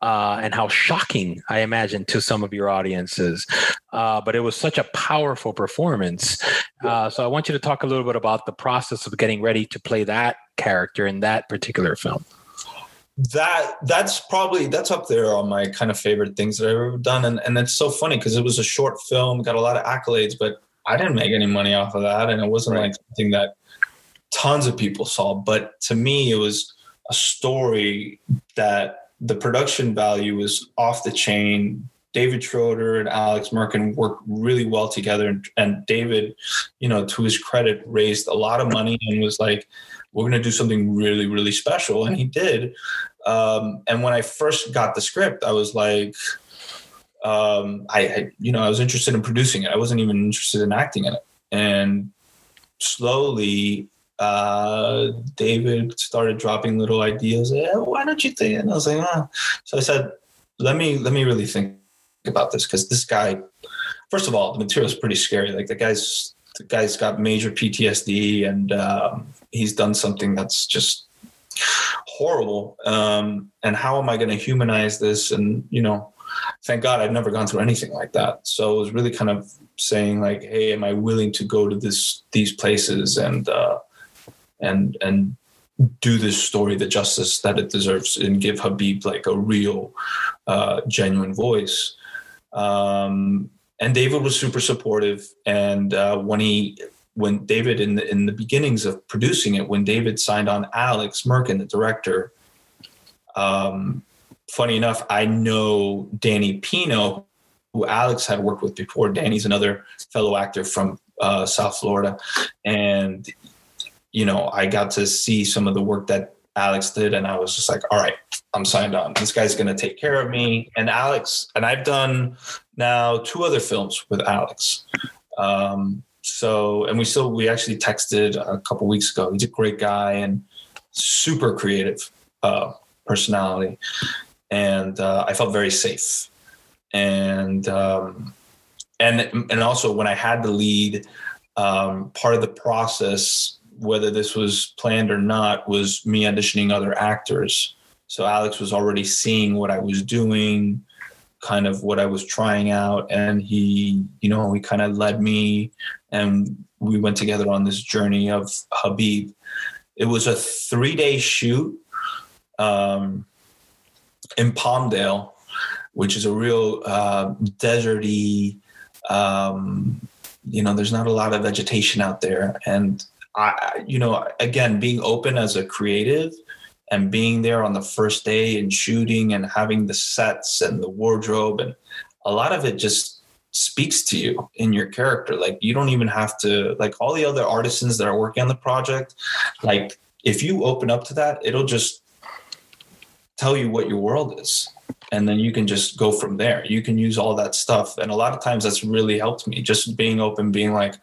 uh, and how shocking I imagine to some of your audiences. Uh, but it was such a powerful performance. Uh, so I want you to talk a little bit about the process of getting ready to play that character in that particular film that that's probably that's up there on my kind of favorite things that I've ever done, and and it's so funny because it was a short film, got a lot of accolades, but I didn't make any money off of that, and it wasn't right. like something that tons of people saw. But to me, it was a story that the production value was off the chain. David Schroeder and Alex Merkin worked really well together, and, and David, you know, to his credit, raised a lot of money and was like, we're going to do something really, really special. And he did. Um, and when I first got the script, I was like, um, I, I, you know, I was interested in producing it. I wasn't even interested in acting in it. And slowly, uh, David started dropping little ideas. Eh, why don't you think? And I was like, ah. So I said, let me, let me really think about this. Cause this guy, first of all, the material is pretty scary. Like the guy's, the guy's got major PTSD and, um, he's done something that's just horrible. Um, and how am I going to humanize this? And you know, thank God I've never gone through anything like that. So it was really kind of saying like, hey, am I willing to go to this these places and uh, and and do this story the justice that it deserves and give Habib like a real, uh, genuine voice. Um, and David was super supportive. And uh, when he when David in the in the beginnings of producing it, when David signed on Alex Merkin, the director, um, funny enough, I know Danny Pino, who Alex had worked with before. Danny's another fellow actor from uh, South Florida, and you know I got to see some of the work that Alex did, and I was just like, all right, I'm signed on. This guy's going to take care of me. And Alex, and I've done now two other films with Alex. Um, so and we still we actually texted a couple weeks ago. He's a great guy and super creative uh, personality. And uh, i felt very safe. And um, and and also when i had the lead um, part of the process whether this was planned or not was me auditioning other actors. So alex was already seeing what i was doing kind of what I was trying out. And he, you know, he kind of led me and we went together on this journey of Habib. It was a three day shoot um, in Palmdale, which is a real uh, deserty, um, you know, there's not a lot of vegetation out there. And I, you know, again, being open as a creative, and being there on the first day and shooting and having the sets and the wardrobe and a lot of it just speaks to you in your character. Like you don't even have to like all the other artisans that are working on the project like if you open up to that it'll just tell you what your world is. And then you can just go from there. You can use all that stuff. And a lot of times that's really helped me just being open being like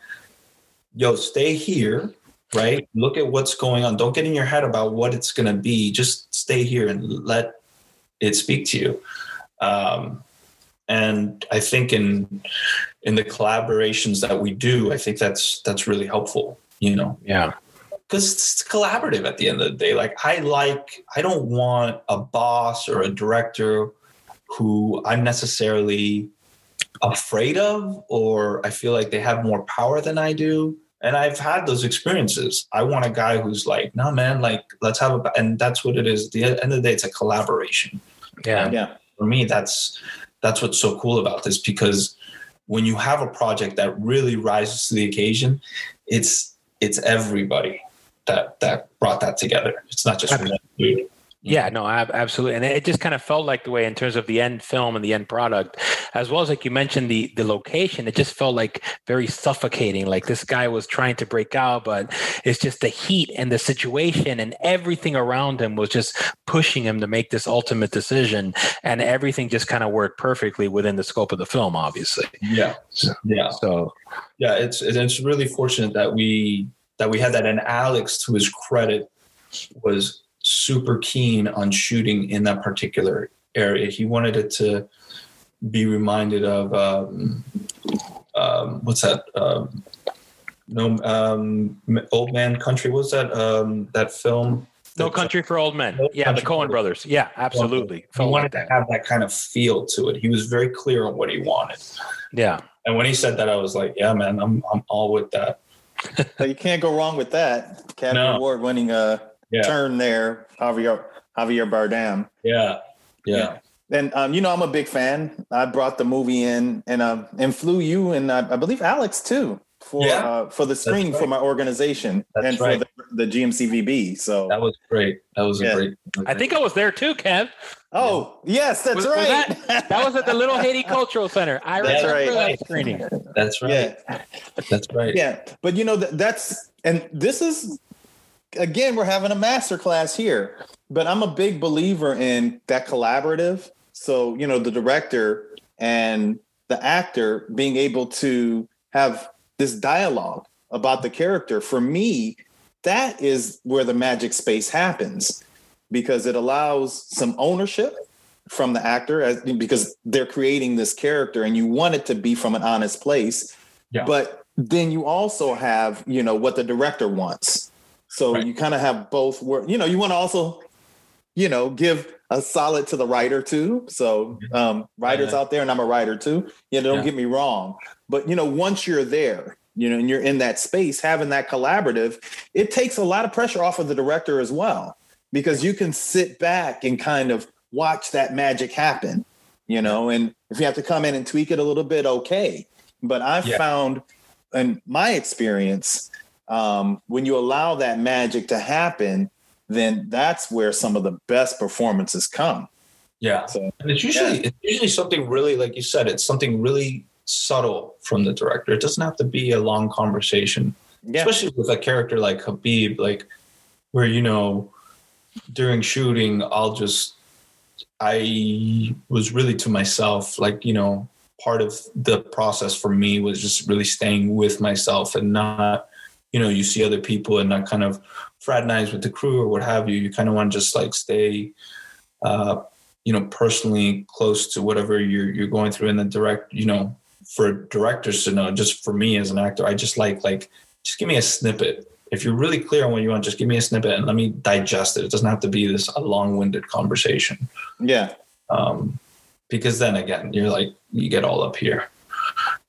yo stay here right? Look at what's going on. Don't get in your head about what it's going to be. Just stay here and let it speak to you. Um, and I think in in the collaborations that we do, I think that's that's really helpful. You know, yeah, because it's collaborative at the end of the day. Like I like, I don't want a boss or a director who I'm necessarily afraid of, or I feel like they have more power than I do and I've had those experiences. I want a guy who's like, no, man, like, let's have a, and that's what it is. At the end of the day, it's a collaboration. Yeah. Yeah. For me, that's, that's what's so cool about this because when you have a project that really rises to the occasion, it's, it's everybody that, that brought that together. It's not just one dude. Yeah, no, absolutely, and it just kind of felt like the way in terms of the end film and the end product, as well as like you mentioned the the location. It just felt like very suffocating. Like this guy was trying to break out, but it's just the heat and the situation and everything around him was just pushing him to make this ultimate decision, and everything just kind of worked perfectly within the scope of the film. Obviously, yeah, so, yeah. So yeah, it's it's really fortunate that we that we had that, and Alex, to his credit, was super keen on shooting in that particular area. He wanted it to be reminded of um, um, what's that? Um, no, um, Old Man Country. was that? Um, that film? No Country for Old Men. No Yeah, the Country Coen for- brothers. Yeah, absolutely. He Felt wanted like to that. have that kind of feel to it. He was very clear on what he wanted. Yeah. And when he said that, I was like, "Yeah, man, I'm I'm all with that." *laughs* You can't go wrong with that. Academy No. Award winning uh, Yeah, turn there, Javier Javier Bardem. yeah, yeah. And um, you know, I'm a big fan. I brought the movie in and um, and flew you and uh, I believe Alex too for Yeah. uh, for the screening for my organization That's and right. for the, the GMCVB. So That was great. That was Yeah. a great. I think I was there too, Kev. oh yes, that's Was- was right. That was at the Little Haiti Cultural Center. I That's remember right. that screening. that's right. yeah. That's right. Yeah, but you know that that's and this is again we're having a master class here. But I'm a big believer in that collaborative. So you know the director and the actor being able to have this dialogue about the character. For me, that is where the magic space happens because it allows some ownership from the actor as, because they're creating this character and you want it to be from an honest place Yeah. but then you also have you know what the director wants so Right. you kind of have both work you know you want to also you know give a solid to the writer too so um writers Yeah. out there and i'm a writer too You know, don't Yeah. get me wrong but you know once you're there you know and you're in that space having that collaborative it takes a lot of pressure off of the director as well because you can sit back and kind of watch that magic happen you know and if you have to come in and tweak it a little bit okay but i've Yeah. found in my experience um, when you allow that magic to happen then that's where some of the best performances come Yeah. So, And it's usually it's usually something really like you said, it's something really subtle from the director. It doesn't have to be a long conversation. yeah Especially with a character like Habib, like where you know during shooting I'll just I was really to myself, like, you know, part of the process for me was just really staying with myself and not, you know, you see other people and not kind of fraternize with the crew or what have you. You kind of want to just like stay uh, you know, personally close to whatever you're you're going through in the direct, you know, for directors to know, just for me as an actor, I just like like just give me a snippet. If you're really clear on what you want, just give me a snippet and let me digest it. It doesn't have to be this a long-winded conversation. yeah Um, because then again, you're like you get all up here.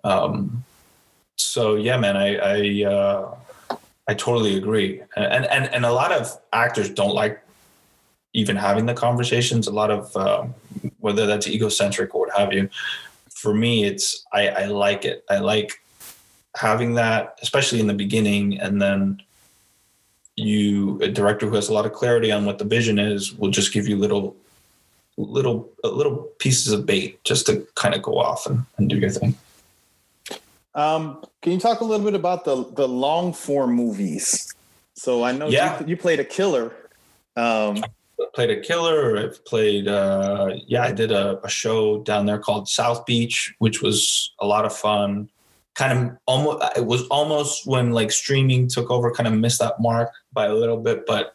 Um, so yeah, man, I I uh, I totally agree, and and and a lot of actors don't like even having the conversations. A lot of um, whether that's egocentric or what have you. For me, it's I, I like it. I like having that, especially in the beginning, and then you a director who has a lot of clarity on what the vision is will just give you little little little pieces of bait just to kind of go off and, and do your thing. Um, can you talk a little bit about the the long form movies so i know Yeah. you, you played a killer um, played a killer. I've played, uh, yeah, I did a, a show down there called South Beach, which was a lot of fun. Kind of almost, it was almost when like streaming took over, kind of missed that mark by a little bit, but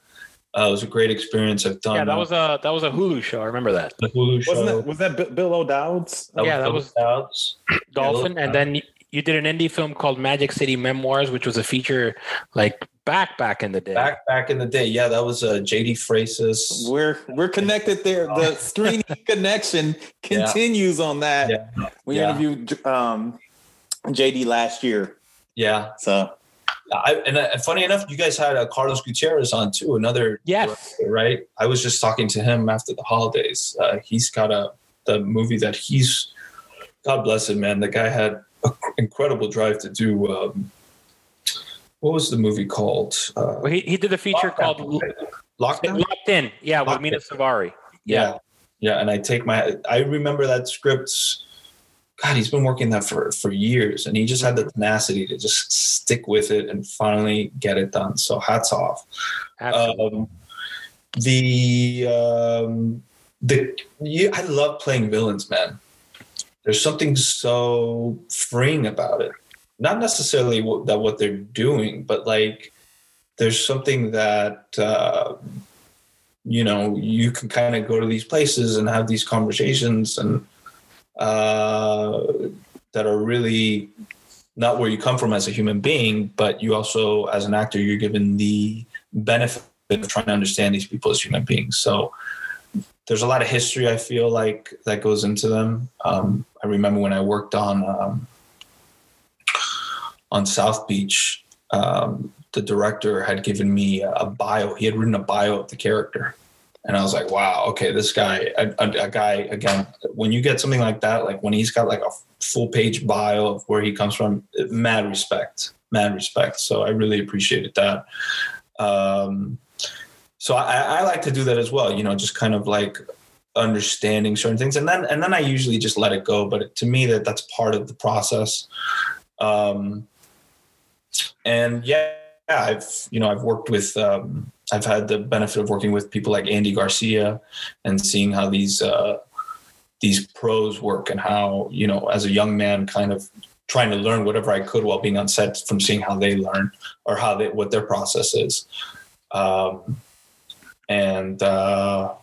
uh, it was a great experience. I've done Yeah, that was a that was a Hulu show. I remember that. the Hulu show. wasn't that was that Bi- bill o'dowd's Yeah, that was- Dowds. Dolphin, and then you did an indie film called Magic City Memoirs, which was a feature like back back in the day. back back in the day. Yeah, that was uh, JD Freitas. We're we're connected there. The *laughs* screening connection *laughs* continues on that. Yeah. We Yeah. interviewed um, JD last year, Yeah, so I, and uh, funny enough, you guys had uh, Carlos Gutierrez on too, another Yes. director, right? I was just talking to him after the holidays. Uh, he's got a the movie that he's God bless him, man. The guy had an incredible drive to do. Um, what was the movie called? Uh, Well, he, he did a feature Lockdown, called right? Lockdown. Locked In. Yeah, with Locked Mena In. Suvari. Yeah. yeah, And I take my. I remember that script. God, he's been working that for for years, and he just had the tenacity to just stick with it and finally get it done. So hats off. Absolutely. Um, the um, the yeah, I love playing villains, man. There's something so freeing about it. Not necessarily what, that what they're doing, but like there's something that uh, you know you can kind of go to these places and have these conversations and uh, that are really not where you come from as a human being, but you also, as an actor, you're given the benefit of trying to understand these people as human beings. So there's a lot of history I feel like that goes into them. Um, I remember when I worked on um, on South Beach, um, the director had given me a bio. He had written a bio of the character, and I was like, "Wow, okay, this guy, a, a, a guy again. When you get something like that, like when he's got like a full page bio of where he comes from, mad respect, mad respect. So I really appreciated that. Um, so I, I like to do that as well. You know, just kind of like understanding certain things, and then and then I usually just let it go. But to me, that that's part of the process. Um, and yeah, I've you know I've worked with um, I've had the benefit of working with people like Andy Garcia and seeing how these uh, these pros work and how you know as a young man kind of trying to learn whatever I could while being on set from seeing how they learn or how they what their process is. Um, and uh,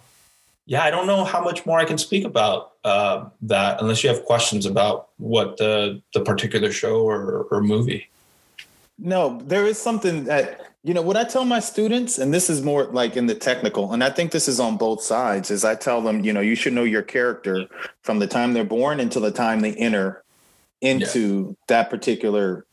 yeah, I don't know how much more I can speak about uh, that unless you have questions about what the the particular show or, or movie. No, there is something that you know what I tell my students, and this is more like in the technical, and I think this is on both sides. Is I tell them, you know, you should know your character from the time they're born until the time they enter into yeah. that particular,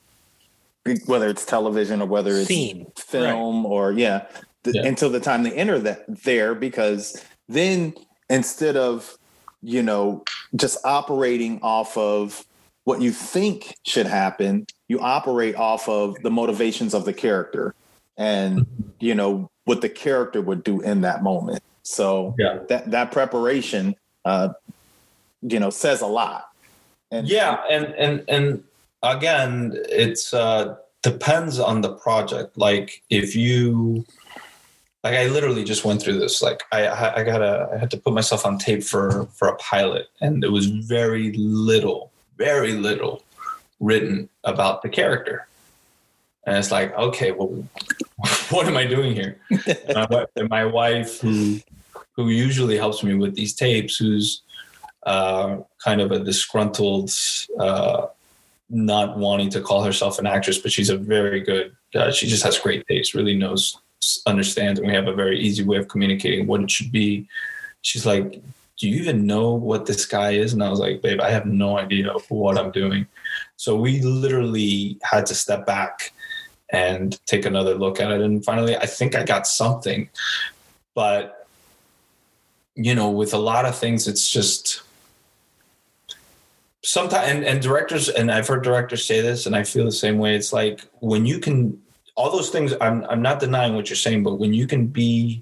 whether it's television or whether it's Scene. film right. or yeah, the, yeah, until the time they enter that there, because then instead of you know just operating off of what you think should happen you operate off of the motivations of the character and you know what the character would do in that moment. So yeah. that that preparation uh you know says a lot. And yeah and and and again it's uh depends on the project. Like if you like I literally just went through this. Like I, I got a, I had to put myself on tape for for a pilot, and it was very little, very little written about the character. And it's like, okay, well, *laughs* what am I doing here? and, *laughs* my, and my wife, who who usually helps me with these tapes, who's uh, kind of a disgruntled, uh, not wanting to call herself an actress, but she's a very good. Uh, she just has great taste. Really knows, understands, and we have a very easy way of communicating what it should be. She's like, "Do you even know what this guy is?" And I was like, "Babe, I have no idea what I'm doing." So we literally had to step back and take another look at it. And finally, I think I got something. But, you know, with a lot of things, it's just sometimes, and, and directors, and I've heard directors say this, and I feel the same way. It's like when you can, all those things, I'm, I'm not denying what you're saying, but when you can be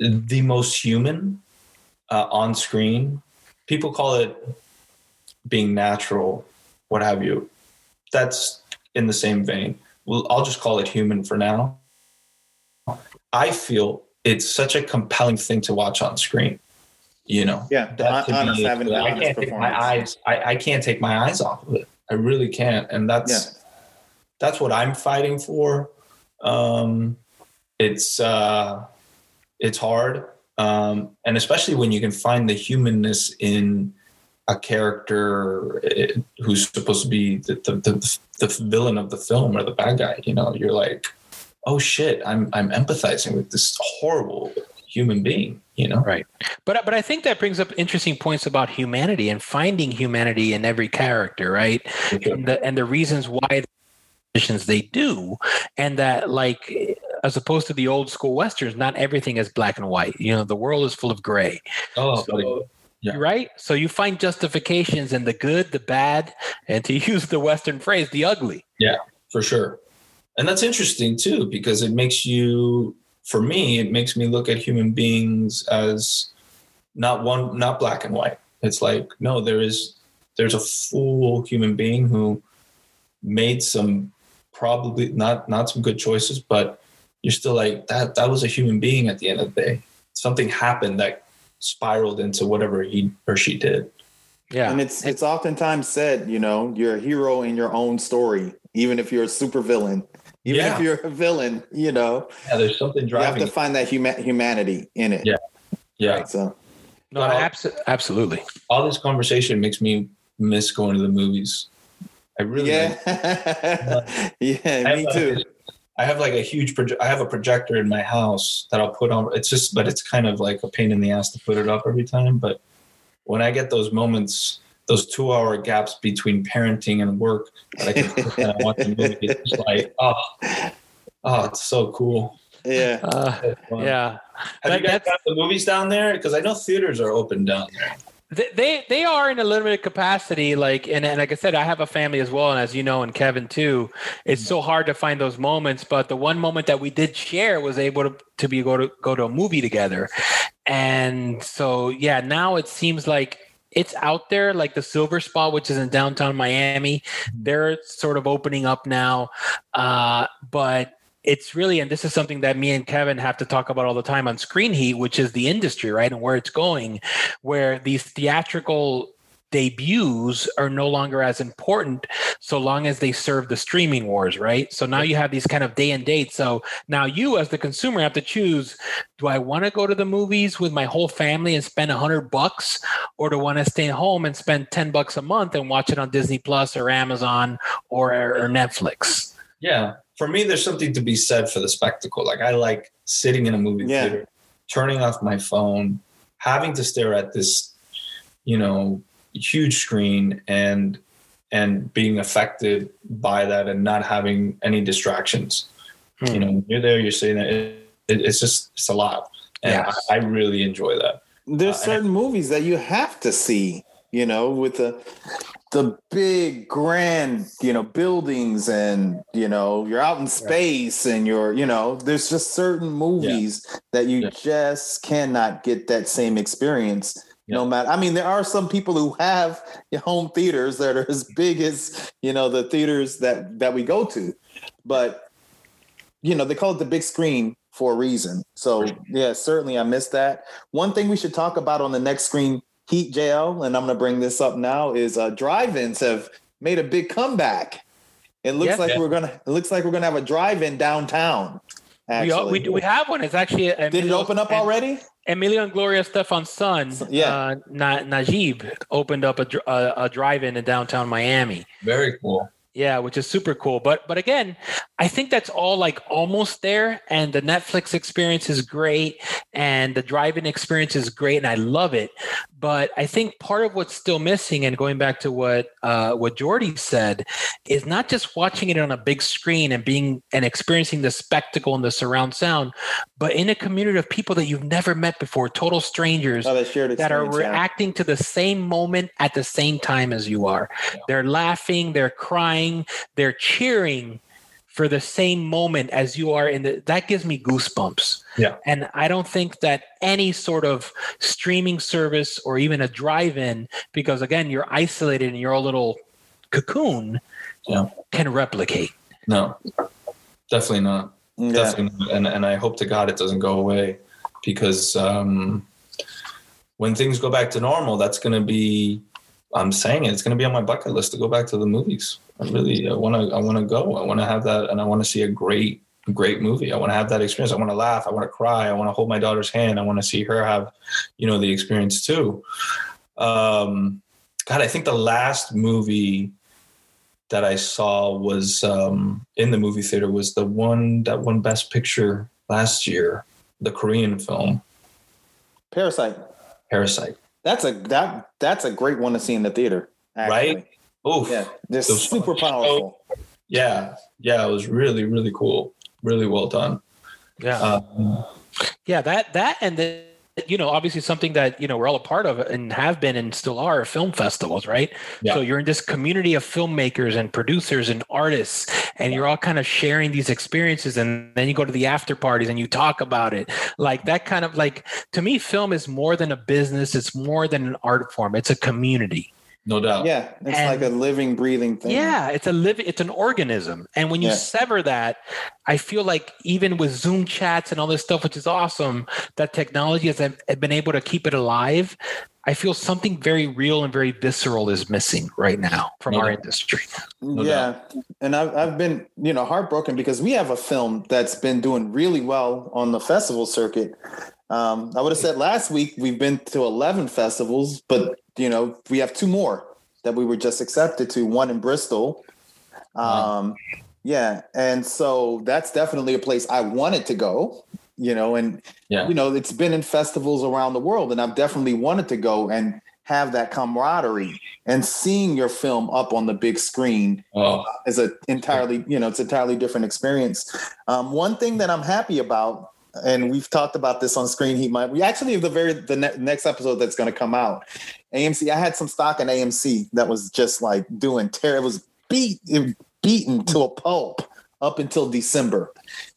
the most human uh, on screen, people call it being natural what have you. That's in the same vein. Well, I'll just call it human for now. I feel it's such a compelling thing to watch on screen. You know, yeah. That honest, be, I can't take my eyes. I, I can't take my eyes off of it. I really can't, and that's yeah. That's what I'm fighting for. Um, it's uh, it's hard, um, and especially when you can find the humanness in a character eh, who's supposed to be the, the, the, the villain of the film or the bad guy. You know, you're like, oh shit, I'm I'm empathizing with this horrible human being you know right but but i think that brings up interesting points about humanity and finding humanity in every character right and the and the reasons why the positions they do and that like as opposed to the old school westerns not everything is black and white you know the world is full of gray oh so, yeah. Right? So you find justifications in the good, the bad, and to *laughs* use the Western phrase, the ugly. Yeah, for sure. And that's interesting too, because it makes you, for me, it makes me look at human beings as not one, not black and white. It's like, no, there is, there's a full human being who made some probably not, not some good choices, but you're still like that, that was a human being at the end of the day. Something happened that spiraled into whatever he or she did. Yeah. And it's it's oftentimes said, you know, you're a hero in your own story, even if you're a super villain. Even Yeah. if you're a villain, you know, Yeah, there's something driving. you have driving. to find that huma- humanity in it. Yeah. yeah. Right, so No, Well- abso- absolutely. All this conversation makes me miss going to the movies. I really yeah, *laughs* yeah, me have too. I have like a huge proje- I have a projector in my house that I'll put on. It's just, but it's kind of like a pain in the ass to put it up every time. But when I get those moments, those two hour gaps between parenting and work that I can sit and watch a movie, it's just *laughs* like, oh, oh, it's so cool. Yeah, Uh, yeah. Have That- you guys got the movies down there? Because I know theaters are open down there. They, they are in a limited capacity like and, and like i said i have a family as well and as you know and kevin too it's so hard to find those moments but the one moment that we did share was able to, to be go to go to a movie together. And so yeah now it seems like it's out there like the Silverspot which is in downtown miami they're sort of opening up now uh, but it's really and this is something that me and kevin have to talk about all the time on screen heat which is the industry right and where it's going where these theatrical debuts are no longer as important so long as they serve the streaming wars right? So now you have these kind of day and date. So now you as the consumer have to choose do i want to go to the movies with my whole family and spend 100 bucks or do i want to stay home and spend 10 bucks a month and watch it on disney plus or amazon or, or netflix? Yeah. For me, there's something to be said for the spectacle. Like I like sitting in a movie Yeah. theater, turning off my phone, having to stare at this, you know, huge screen and and being affected by that and not having any distractions. Hmm. You know, when you're there, you're sitting there. It, it, it's just it's a lot, and Yes. I, I really enjoy that. there's Uh, certain movies that you have to see. You know, with the the big grand, you know, buildings and you know, you're out in space and you're, you know, there's just certain movies that you Yeah. just cannot get that same experience. No matter, I mean, there are some people who have home theaters that are as big as you know the theaters that that we go to, but you know they call it the big screen for a reason. So yeah, certainly I missed that. One thing we should talk about on the next screen Heat JL, and I'm going to bring this up now, is uh, drive-ins have made a big comeback. It looks Yeah. like Yeah. we're gonna. It looks like we're gonna have a drive-in downtown. we, Actually, all, we, we have one it's actually did it open up already? Emilio and Gloria Estefan's son, Yeah. uh, Na- Nayib, opened up a, a, a drive-in in downtown Miami. Very cool. Yeah, which is super cool. But but again, I think that's all like almost there. And the Netflix experience is great, and the drive-in experience is great, and I love it. But I think part of what's still missing, and going back to what uh, what Jordi said, is not just watching it on a big screen and being and experiencing the spectacle and the surround sound, but in a community of people that you've never met before, total strangers Oh, that are experience, yeah. reacting to the same moment at the same time as you are. Yeah. They're laughing, they're crying, they're cheering for the same moment as you are in the that gives me goosebumps. Yeah. And I don't think that any sort of streaming service or even a drive-in because again you're isolated in your own little cocoon Yeah. can replicate. No, definitely not. Yeah. definitely not. and and i hope to god it doesn't go away because um when things go back to normal that's going to be i'm saying it, it's going to be on my bucket list to go back to the movies. I really i want to i want to go. I want to have that and i want to see a great great movie. I want to have that experience. I want to laugh. I want to cry. I want to hold my daughter's hand. I want to see her have you know the experience too. Um god i think the last movie that I saw was um, in the movie theater was the one that won Best Picture last year, the Korean film. Parasite. Parasite. That's a that that's a great one to see in the theater. Actually. Right? Oof. Yeah, they're super so- powerful. yeah, yeah. It was really, really cool. Really well done. Yeah. Um, Yeah, that that and then you know obviously something that you know we're all a part of and have been and still are film festivals, right? Yeah. So you're in this community of filmmakers and producers and artists, and you're all kind of sharing these experiences, and then you go to the after parties and you talk about it. Like that kind of like to me, film is more than a business; it's more than an art form. It's a community. No doubt. Yeah, it's And- like a living, breathing thing. Yeah, it's a living, it's an organism. And when you Yeah. sever that, I feel like even with Zoom chats and all this stuff, which is awesome, that technology has been able to keep it alive. I feel something very real and very visceral is missing right now from our Okay. industry. No yeah, and I've I've been you know heartbroken because we have a film that's been doing really well on the festival circuit. Um, I would have said last week we've been to eleven festivals, but you know we have two more that we were just accepted to. One in Bristol. Um, yeah, and so that's definitely a place I wanted to go. You know, and Yeah. you know it's been in festivals around the world, and I've definitely wanted to go and have that camaraderie and seeing your film up on the big screen Oh, is a entirely you know it's entirely different experience um, one thing that i'm happy about and we've talked about this on Screen Heat Miami we actually the very the ne- next episode that's going to come out amc i had some stock in amc that was just like doing terror it was beat it beaten to a pulp up until december.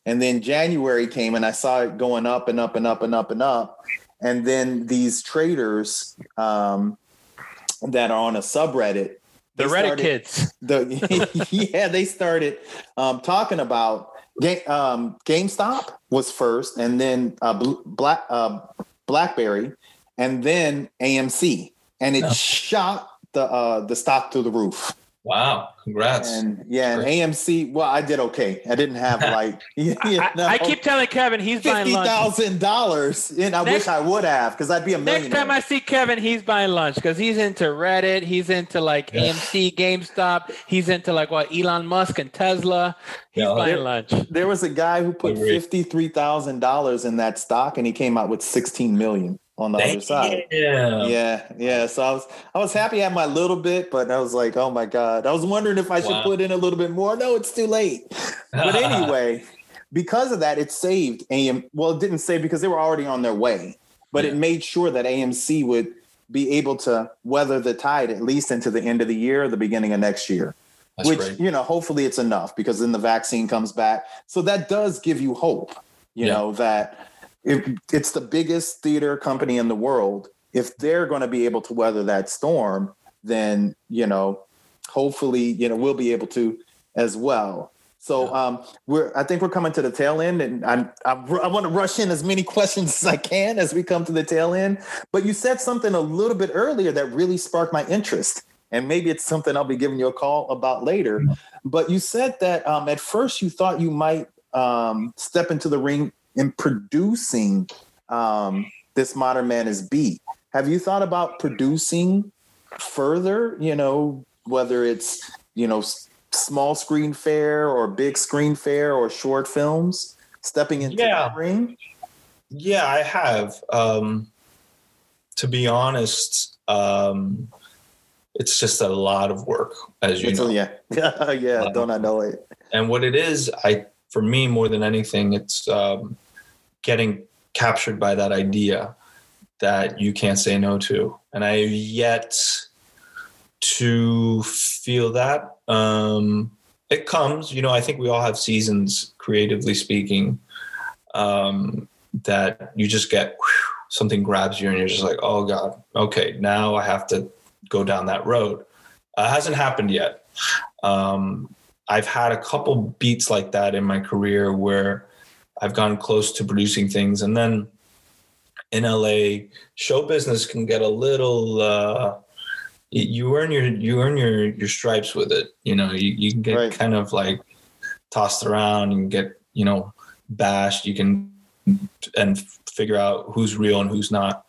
And then january came and i saw it going up and up and up and up and up. And then these traders um, that are on a subreddit The Reddit started- kids. *laughs* the *laughs* yeah they started um, talking about Ga- um, GameStop was first, and then uh, Black uh, BlackBerry, and then AMC, and it Oh. shot the uh, the stock through the roof. wow. Congrats. And yeah, and AMC. Well, I did okay. I didn't have *laughs* like *laughs* you I, know, I keep telling Kevin he's buying fifty lunch. thousand dollars, and I Next- wish I would have because I'd be a millionaire. Next time I see Kevin, he's buying lunch because he's into Reddit. He's into like Yeah. AMC, GameStop. He's into like what Elon Musk and Tesla. He's Yeah, buying there- lunch. there was a guy who put fifty three thousand dollars in that stock, and he came out with sixteen million on the other side. Yeah. Yeah, yeah. So I was I was happy had my little bit, but I was like, oh my god. I was wondering if I should Wow. put in a little bit more. No, it's too late. But *laughs* anyway, because of that, it saved AM. Well, it didn't save because they were already on their way, but it made sure that AMC would be able to weather the tide at least into the end of the year or the beginning of next year. That's which great. you know, hopefully it's enough because then the vaccine comes back. So that does give you hope. You Yeah. know that if it's the biggest theater company in the world. If they're going to be able to weather that storm, then you know, hopefully, you know, we'll be able to as well. So um, we're I think we're coming to the tail end, and I'm, I'm I want to rush in as many *laughs* questions as I can as we come to the tail end. But you said something a little bit earlier that really sparked my interest, and maybe it's something I'll be giving you a call about later. But you said that um, at first you thought you might um, step into the ring in producing um, this Modern Man is Beat. Have you thought about producing further? You know, whether it's you know small screen fare or big screen fare or short films, stepping into Yeah. the ring. Yeah, I have. Um, to be honest, um, it's just a lot of work, as you It's know. yeah, yeah, *laughs* yeah. Don't I know it? And what it is, I for me more than anything, it's um, getting captured by that idea that you can't say no to, and I have yet to feel that. Um, it comes, you know. I think we all have seasons, creatively speaking, um, that you just get whew, something grabs you, and you're just like, "Oh God, okay, now I have to go down that road." Uh, hasn't happened yet. Um, I've had a couple beats like that in my career where I've gone close to producing things, and then in LA, show business can get a little. Uh, you earn your you earn your your stripes with it. You know, you, you can get Right. kind of like tossed around and get you know bashed. You can and figure out who's real and who's not.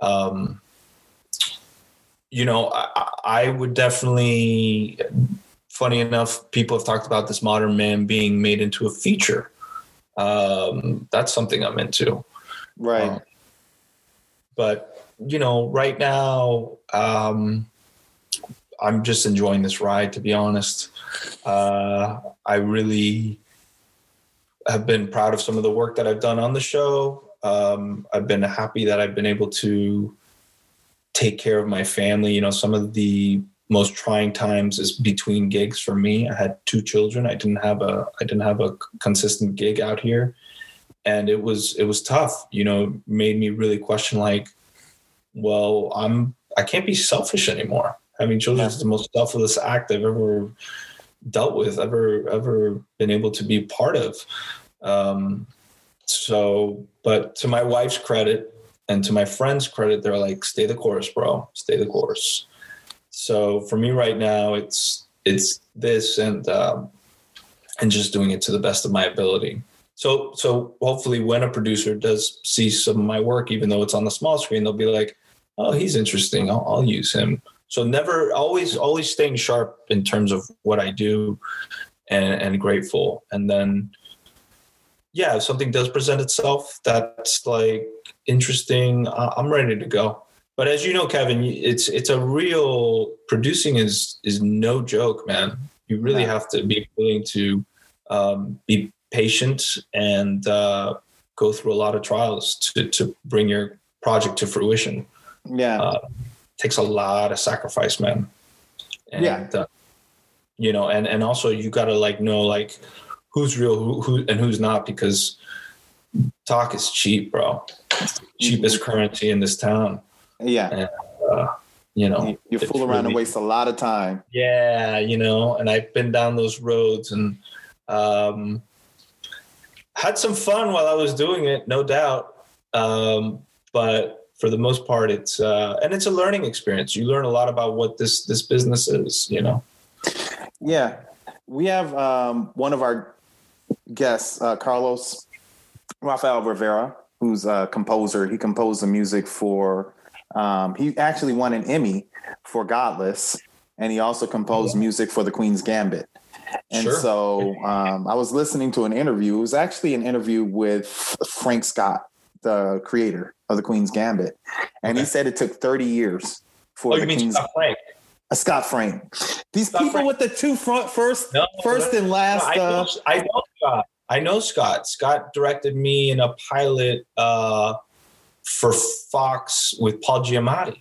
Um, you know, I, I would definitely. Funny enough, people have talked about this modern man being made into a feature. Um, that's something I'm into. Right. Um, but you know, right now, um, I'm just enjoying this ride. To be honest, uh, I really have been proud of some of the work that I've done on the show. Um, I've been happy that I've been able to take care of my family. You know, some of the most trying times is between gigs for me. I had two children. I didn't have a I didn't have a consistent gig out here and it was it was tough you know made me really question like well i'm i can't be selfish anymore having children is the most selfless act i've ever dealt with ever ever been able to be part of um so but to my wife's credit and to my friends' credit, they're like, "Stay the course, bro. Stay the course." So for me right now, it's it's this and um, and just doing it to the best of my ability. So so hopefully, when a producer does see some of my work, even though it's on the small screen, they'll be like, "Oh, he's interesting. I'll, I'll use him." So never, always, always staying sharp in terms of what I do, and and grateful. And then, yeah, if something does present itself that's like interesting, I'm ready to go. But as you know, Kevin, it's it's a real producing is is no joke, man. You really yeah. have to be willing to um, be patient and uh, go through a lot of trials to to bring your project to fruition. Yeah, uh, takes a lot of sacrifice, man. And, yeah, uh, you know, and and also you got to like know like who's real, who who and who's not because talk is cheap, bro. Cheapest mm-hmm. currency in this town. Yeah. And, uh, you know, you, fool around really, and waste a lot of time. Yeah, you know, and I've been down those roads and um, had some fun while I was doing it, no doubt. Um, but for the most part, it's uh, and it's a learning experience. You learn a lot about what this this business is. You know. Yeah, we have um, one of our guests, uh, Carlos Rafael Rivera, who's a composer. He composed the music for um, he actually won an Emmy for Godless, and he also composed music for The Queen's Gambit. And sure. so um, I was listening to an interview. It was actually an interview with Frank Scott, the creator of The Queen's Gambit, and okay. he said it took 30 years for oh, the Queen's Scott Frank. Uh, Scott Frank. These Scott people Frank. with the two front first, no, first and last. No, I, know, uh, I know Scott. I know Scott. Scott directed me in a pilot uh, for Fox with Paul Giamatti.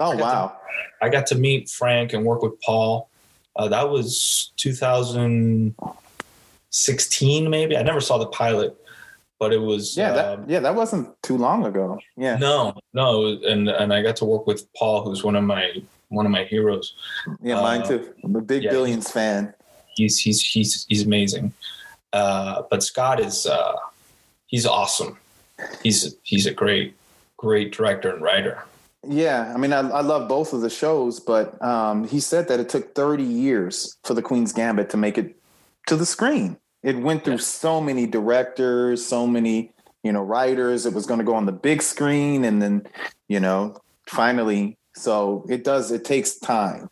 Oh I wow! To, I got to meet Frank and work with Paul. Uh, that was 2016, maybe. I never saw the pilot, but it was. Yeah, that, um, yeah, that wasn't too long ago. Yeah. No, no, and and I got to work with Paul, who's one of my one of my heroes. Yeah, mine uh, too. I'm a big yeah, Billions fan. He's he's he's he's amazing. Uh, but Scott is uh, he's awesome he's he's a great great director and writer. Yeah, I mean, I, I love both of the shows, but um, he said that it took 30 years for The Queen's Gambit to make it to the screen. It went through so many directors, so many you know writers. It was going to go on the big screen, and then you know finally. So it does. It takes time.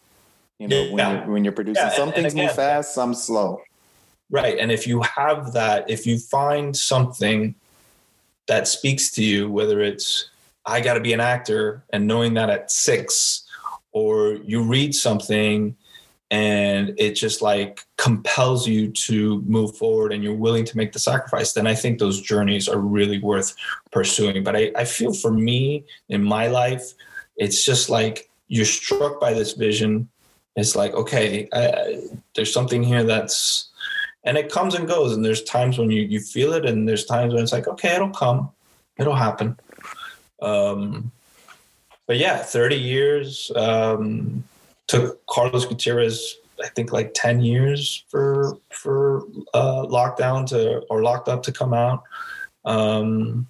You know, yeah. when you're when you're producing, yeah, some and, things and again, move fast, some slow. Right, and if you have that, if you find something that speaks to you, whether it's I got to be an actor and knowing that at six, or you read something and it just like compels you to move forward and you're willing to make the sacrifice, then I think those journeys are really worth pursuing. But I, I feel for me in my life, it's just like you're struck by this vision. It's like, okay, I, there's something here that's and it comes and goes and there's times when you you feel it and there's times when it's like okay it'll come. It'll happen. Um but yeah 30 years um took carlos gutierrez i think like 10 years for for uh lockdown to or locked up to come out. Um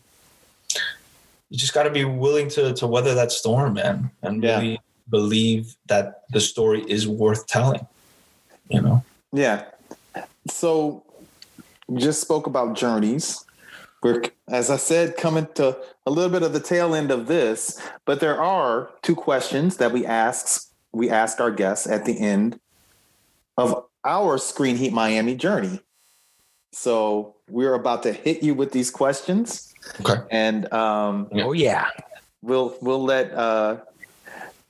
you just got to be willing to to weather that storm man and yeah. really believe that the story is worth telling you know? Yeah so just spoke about journeys. We're, as I said, coming to a little bit of the tail end of this, but there are two questions that we ask we ask our guests at the end of our Screen Heat Miami journey. So we're about to hit you with these questions. Okay. And um, oh yeah, we'll we'll let uh,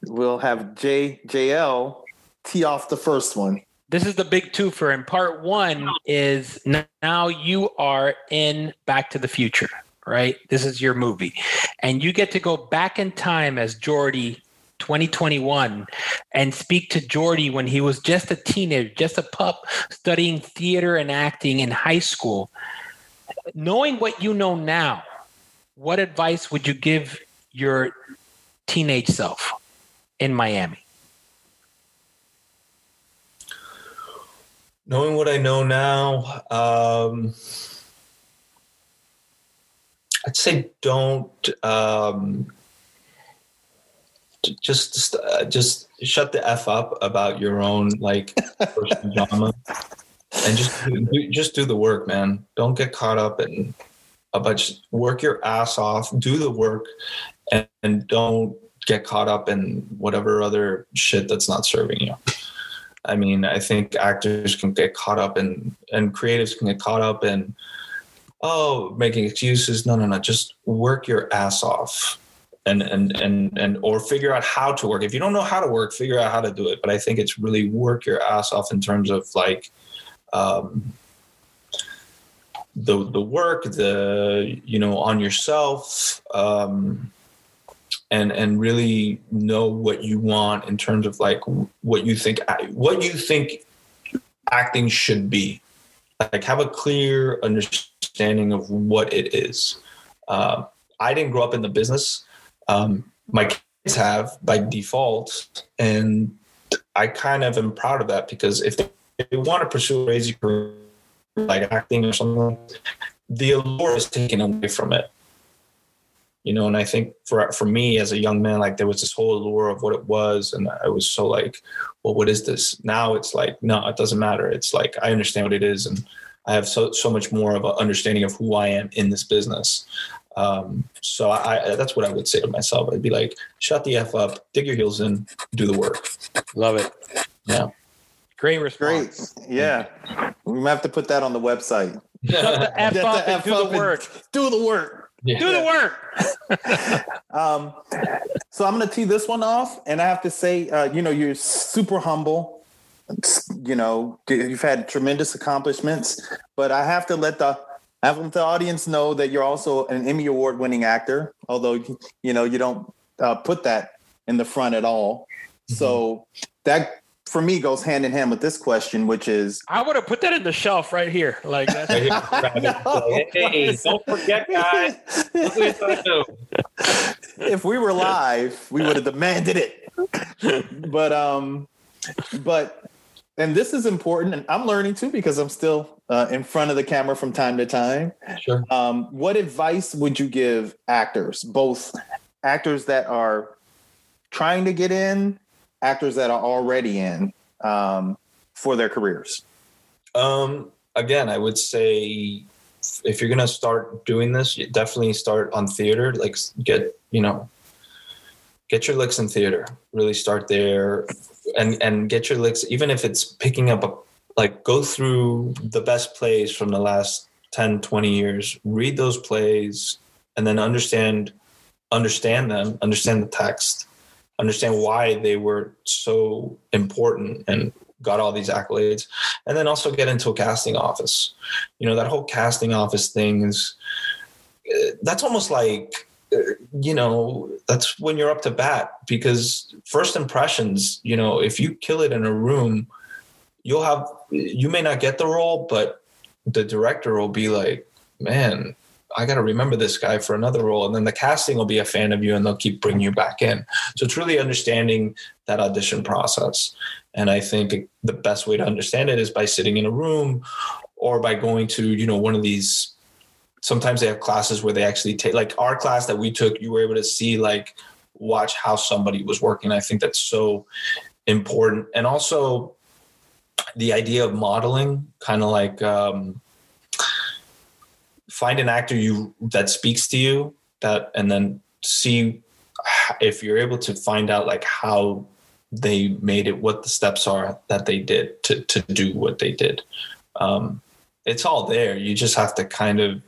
we'll have J JL tee off the first one this is the big twofer. And part one is now you are in Back to the Future, right? This is your movie. And you get to go back in time as Jordi 2021 and speak to Jordi when he was just a teenager, just a pup studying theater and acting in high school. Knowing what you know now, what advice would you give your teenage self in Miami? Knowing what I know now, um, I'd say don't um, just uh, just shut the f up about your own like *laughs* personal drama, and just do, just do the work, man. Don't get caught up in a bunch. Work your ass off, do the work, and, and don't get caught up in whatever other shit that's not serving you. I mean, I think actors can get caught up in, and creatives can get caught up in, oh, making excuses. No, no, no. Just work your ass off, and and and and or figure out how to work. If you don't know how to work, figure out how to do it. But I think it's really work your ass off in terms of like. Um, the the work the you know on yourself um and and really know what you want in terms of like what you think what you think acting should be. Like have a clear understanding of what it is. Uh, i didn't grow up in the business. Um, my kids have by default and i kind of am proud of that because if they, they want to pursue a crazy career like acting or something the allure is taken away from it you know and i think for for me as a young man like there was this whole allure of what it was and i was so like well what is this now it's like no it doesn't matter it's like i understand what it is and i have so so much more of an understanding of who i am in this business um, so I, that's what i would say to myself i'd be like shut the f up dig your heels in do the work Love it. yeah Great Great. Yeah. We might have to put that on the website. Shut the F up the and do the work. Do the work. Yeah. Do the work. *laughs* Um, so I'm going to tee this one off, and I have to say, uh, you know, you're super humble. You know, you've had tremendous accomplishments, but I have to let the I have to let the audience know that you're also an Emmy award winning actor. Although you know you don't uh, put that in the front at all. So that for me goes hand in hand with this question, which is I would have put that in the shelf right here. Like that's Right *laughs* hey don't forget guys Look what I do. if we were live, we would have demanded it. but um, but and this is important, and I'm learning too because I'm still uh, in front of the camera from time to time. sure Um, what advice would you give actors, both actors that are trying to get in, actors that are already in, um, for their careers? Um, again, I would say if you're gonna start doing this, you definitely start on theater. Like get you know, get your licks in theater. Really start there, and and get your licks. Even if it's picking up a like go through the best plays from the last 10 20 years read those plays and then understand understand them understand the text understand why they were so important and got all these accolades. And then also get into a casting office. You know that whole casting office thing is uh, that's almost like uh, you know that's when you're up to bat because first impressions you know if you kill it in a room you'll have you may not get the role but the director will be like man I got to remember this guy for another role. And then the casting will be a fan of you and they'll keep bringing you back in. So it's really understanding that audition process. And I think the best way to understand it is by sitting in a room or by going to, you know, one of these. Sometimes they have classes where they actually take, like our class that we took, you were able to see, like, watch how somebody was working. I think that's so important. And also the idea of modeling, kind of like, um, find an actor you that speaks to you that and then see if you're able to find out like how they made it what the steps are that they did to to do what they did. Um, it's all there. You just have to kind of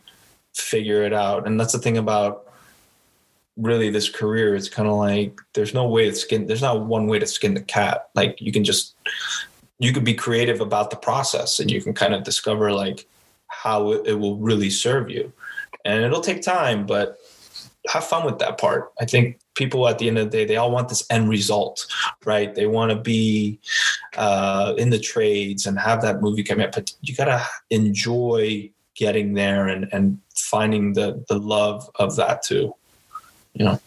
figure it out. And that's the thing about really this career. It's kind of like there's no way to skin there's not one way to skin the cat. Like you can just you could be creative about the process and you can kind of discover like how it, it will really serve you. And it'll take time, but have fun with that part. I think people at the end of the day, they all want this end result, right? They want to be uh, in the trades and have that movie come out, but you got to enjoy getting there and, and finding the, the love of that too. You know?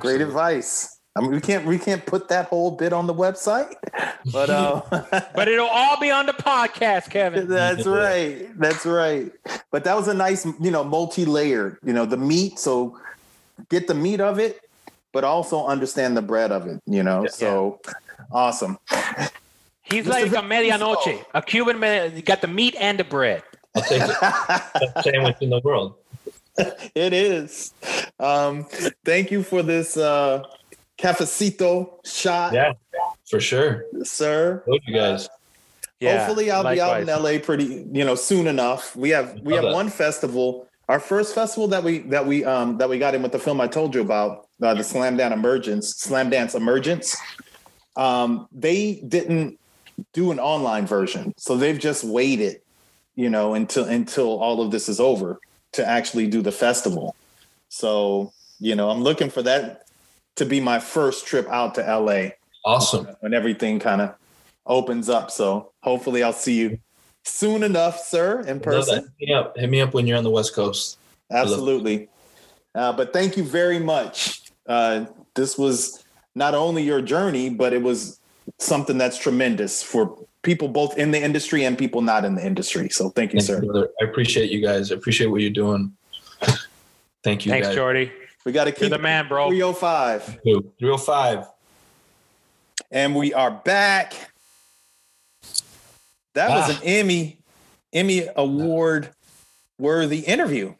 Great advice. I mean, we can't we can't put that whole bit on the website, *laughs* but uh, *laughs* but it'll all be on the podcast, Kevin. *laughs* That's right. That's right. But that was a nice, you know, multi-layered. You know, the meat. So get the meat of it, but also understand the bread of it. You know, Yeah. so awesome. He's Mr. like a Vince medianoche, a Cuban man. You got the meat and the bread. I'll take it. Best sandwich in the world. it is. Um, thank you for this uh, cafecito shot, Yeah, for sure. sir. Told you guys. Hopefully, I'll be out in. LA pretty, you know, soon enough. We have we have that. one festival. Our first festival that we that we um that we got in with the film I told you about, uh, the Slamdance Emergence, Slamdance Emergence. Um, they didn't do an online version, so they've just waited, you know, until until all of this is over to actually do the festival. So, you know, I'm looking for that to be my first trip out to LA Awesome. when everything kind of opens up. So hopefully I'll see you soon enough, sir, in person. Hit me up. Hit me up when you're on the West Coast. Absolutely. Uh, but thank you very much. Uh, this was not only your journey, but it was something that's tremendous for people both in the industry and people not in the industry. So thank you, Thank sir. brother. I appreciate you guys. I appreciate what you're doing. *laughs* Thank you, Thanks, guys. Jordi. We got to You're keep the man, bro. 305. 305. And we are back. That was Ah. an Emmy, Emmy award worthy interview.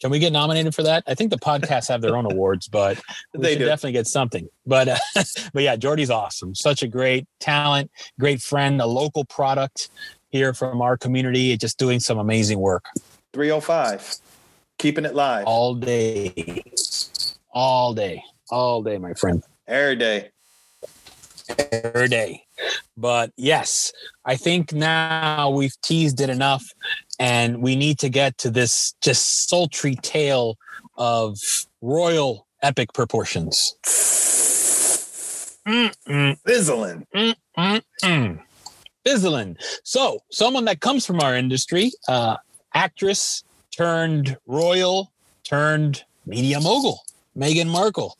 Can we get nominated for that? I think the podcasts have their own awards, but *laughs* we They should do. definitely get something. But uh, *laughs* but yeah, Jordi's awesome. Such a great talent, great friend, a local product here from our community, just doing some amazing work 305. Keeping it live all day, all day, all day, my friend, every day. every day. But yes, I think now we've teased it enough, and we need to get to this just sultry tale of royal epic proportions. Mm-mm. Fizzling. Fizzling. So, someone that comes from our industry, uh, actress turned royal, turned media mogul, Meghan Markle,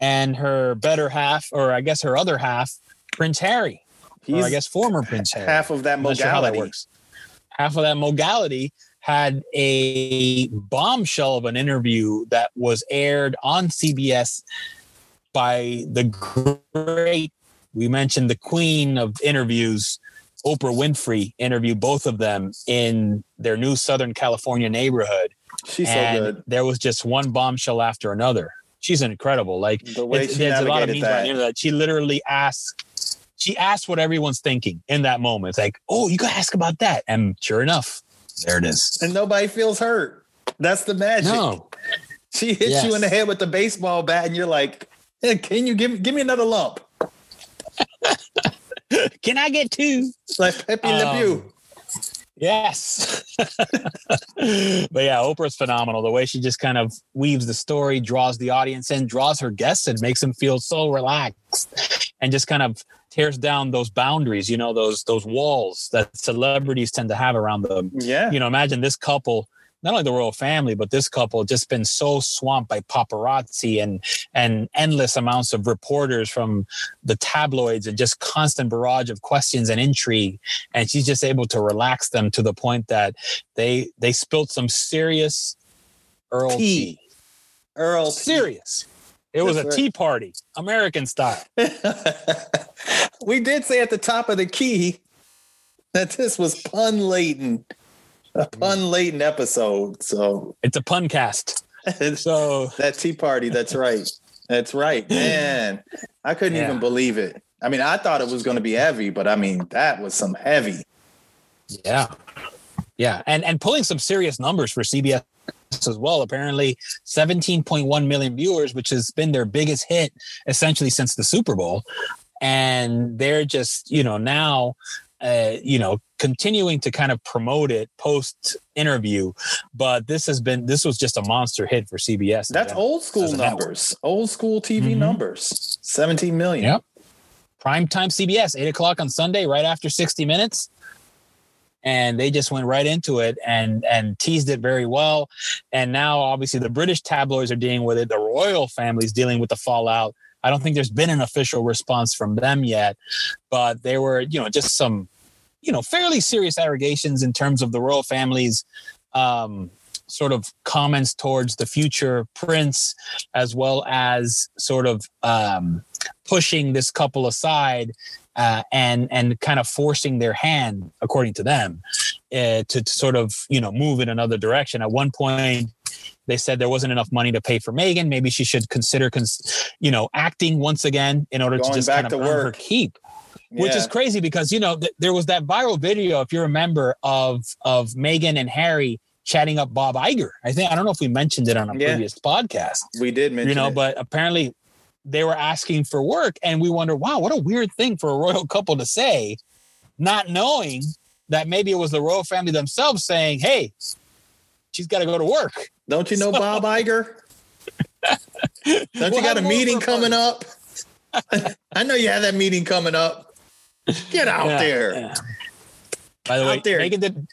and her better half, or I guess her other half, Prince Harry, or He's I guess former Prince Harry. half of that not sure how that works. Half of that modality had a bombshell of an interview that was aired on CBS by the great, we mentioned the queen of interviews, Oprah Winfrey, interviewed both of them in their new Southern California neighborhood. She's so good. there was just one bombshell after another. She's incredible. Like The way she there's a lot of navigated memes on the that. internet. She literally asked, she asked what everyone's thinking in that moment. It's like, oh, you gotta ask about that. And sure enough, there it is. And nobody feels hurt. That's the magic. No, She hits Yes. you in the head with the baseball bat, and you're like, hey, "Can you give give me another lump?" *laughs* *laughs* can I get two? Like Pepe Le Um, Pew. Yes. *laughs* but yeah, Oprah's phenomenal. The way she just kind of weaves the story, draws the audience in, draws her guests in, makes them feel so relaxed, and just kind of tears down those boundaries, you know, those those walls that celebrities tend to have around them. Yeah. You know, imagine this couple, not only the royal family, but this couple just been so swamped by paparazzi and and endless amounts of reporters from the tabloids and just constant barrage of questions and intrigue and she's just able to relax them to the point that they they spilled some serious Earl Tea. tea. Earl. Serious. It was That's a right. tea party, American style. *laughs* we did say at the top of the key that this was pun laden, a *laughs* pun laden episode. So It's a pun cast. *laughs* So that tea party. That's right. That's right, man. I couldn't Yeah. even believe it. I mean, I thought it was going to be heavy, but I mean, that was some heavy. yeah. Yeah. And and pulling some serious numbers for CBS as well. Apparently 17.1 million viewers, which has been their biggest hit essentially since the Super Bowl. And they're just, you know, now uh, you know, continuing to kind of promote it post interview, but this has been this was just a monster hit for CBS. That's old school a network. numbers, old school TV Mhm. numbers. 17 million. Yep. Primetime CBS, eight o'clock on Sunday, right after 60 minutes. And they just went right into it and and teased it very well. And now obviously the British tabloids are dealing with it. The royal family's dealing with the fallout I don't think there's been an official response from them yet, but they were, you know, just some, you know, fairly serious allegations in terms of the royal family's um, sort of comments towards the future prince, as well as sort of um, pushing this couple aside uh, and and kind of forcing their hand, according to them, uh, to, to sort of you know move in another direction. At one point, they said there wasn't enough money to pay for Meghan. Maybe she should consider, cons- you know, acting once again in order Going to just kind of earn her work. Which is crazy because you know th- there was that viral video, if you remember, of of Meghan and Harry chatting up Bob Iger. I think I don't know if we mentioned it on a Yeah. previous podcast we did mention you know it. but apparently they were asking for work and we wonder wow what a weird thing for a royal *laughs* couple to say not knowing that maybe it was the royal family themselves saying hey she's got to go to work Don't you know *laughs* So- Bob Iger? *laughs* Don't We'll you got a meeting coming up? I know you have that meeting coming up. *laughs* Get out Yeah, there. yeah. by the way Out there. Meghan did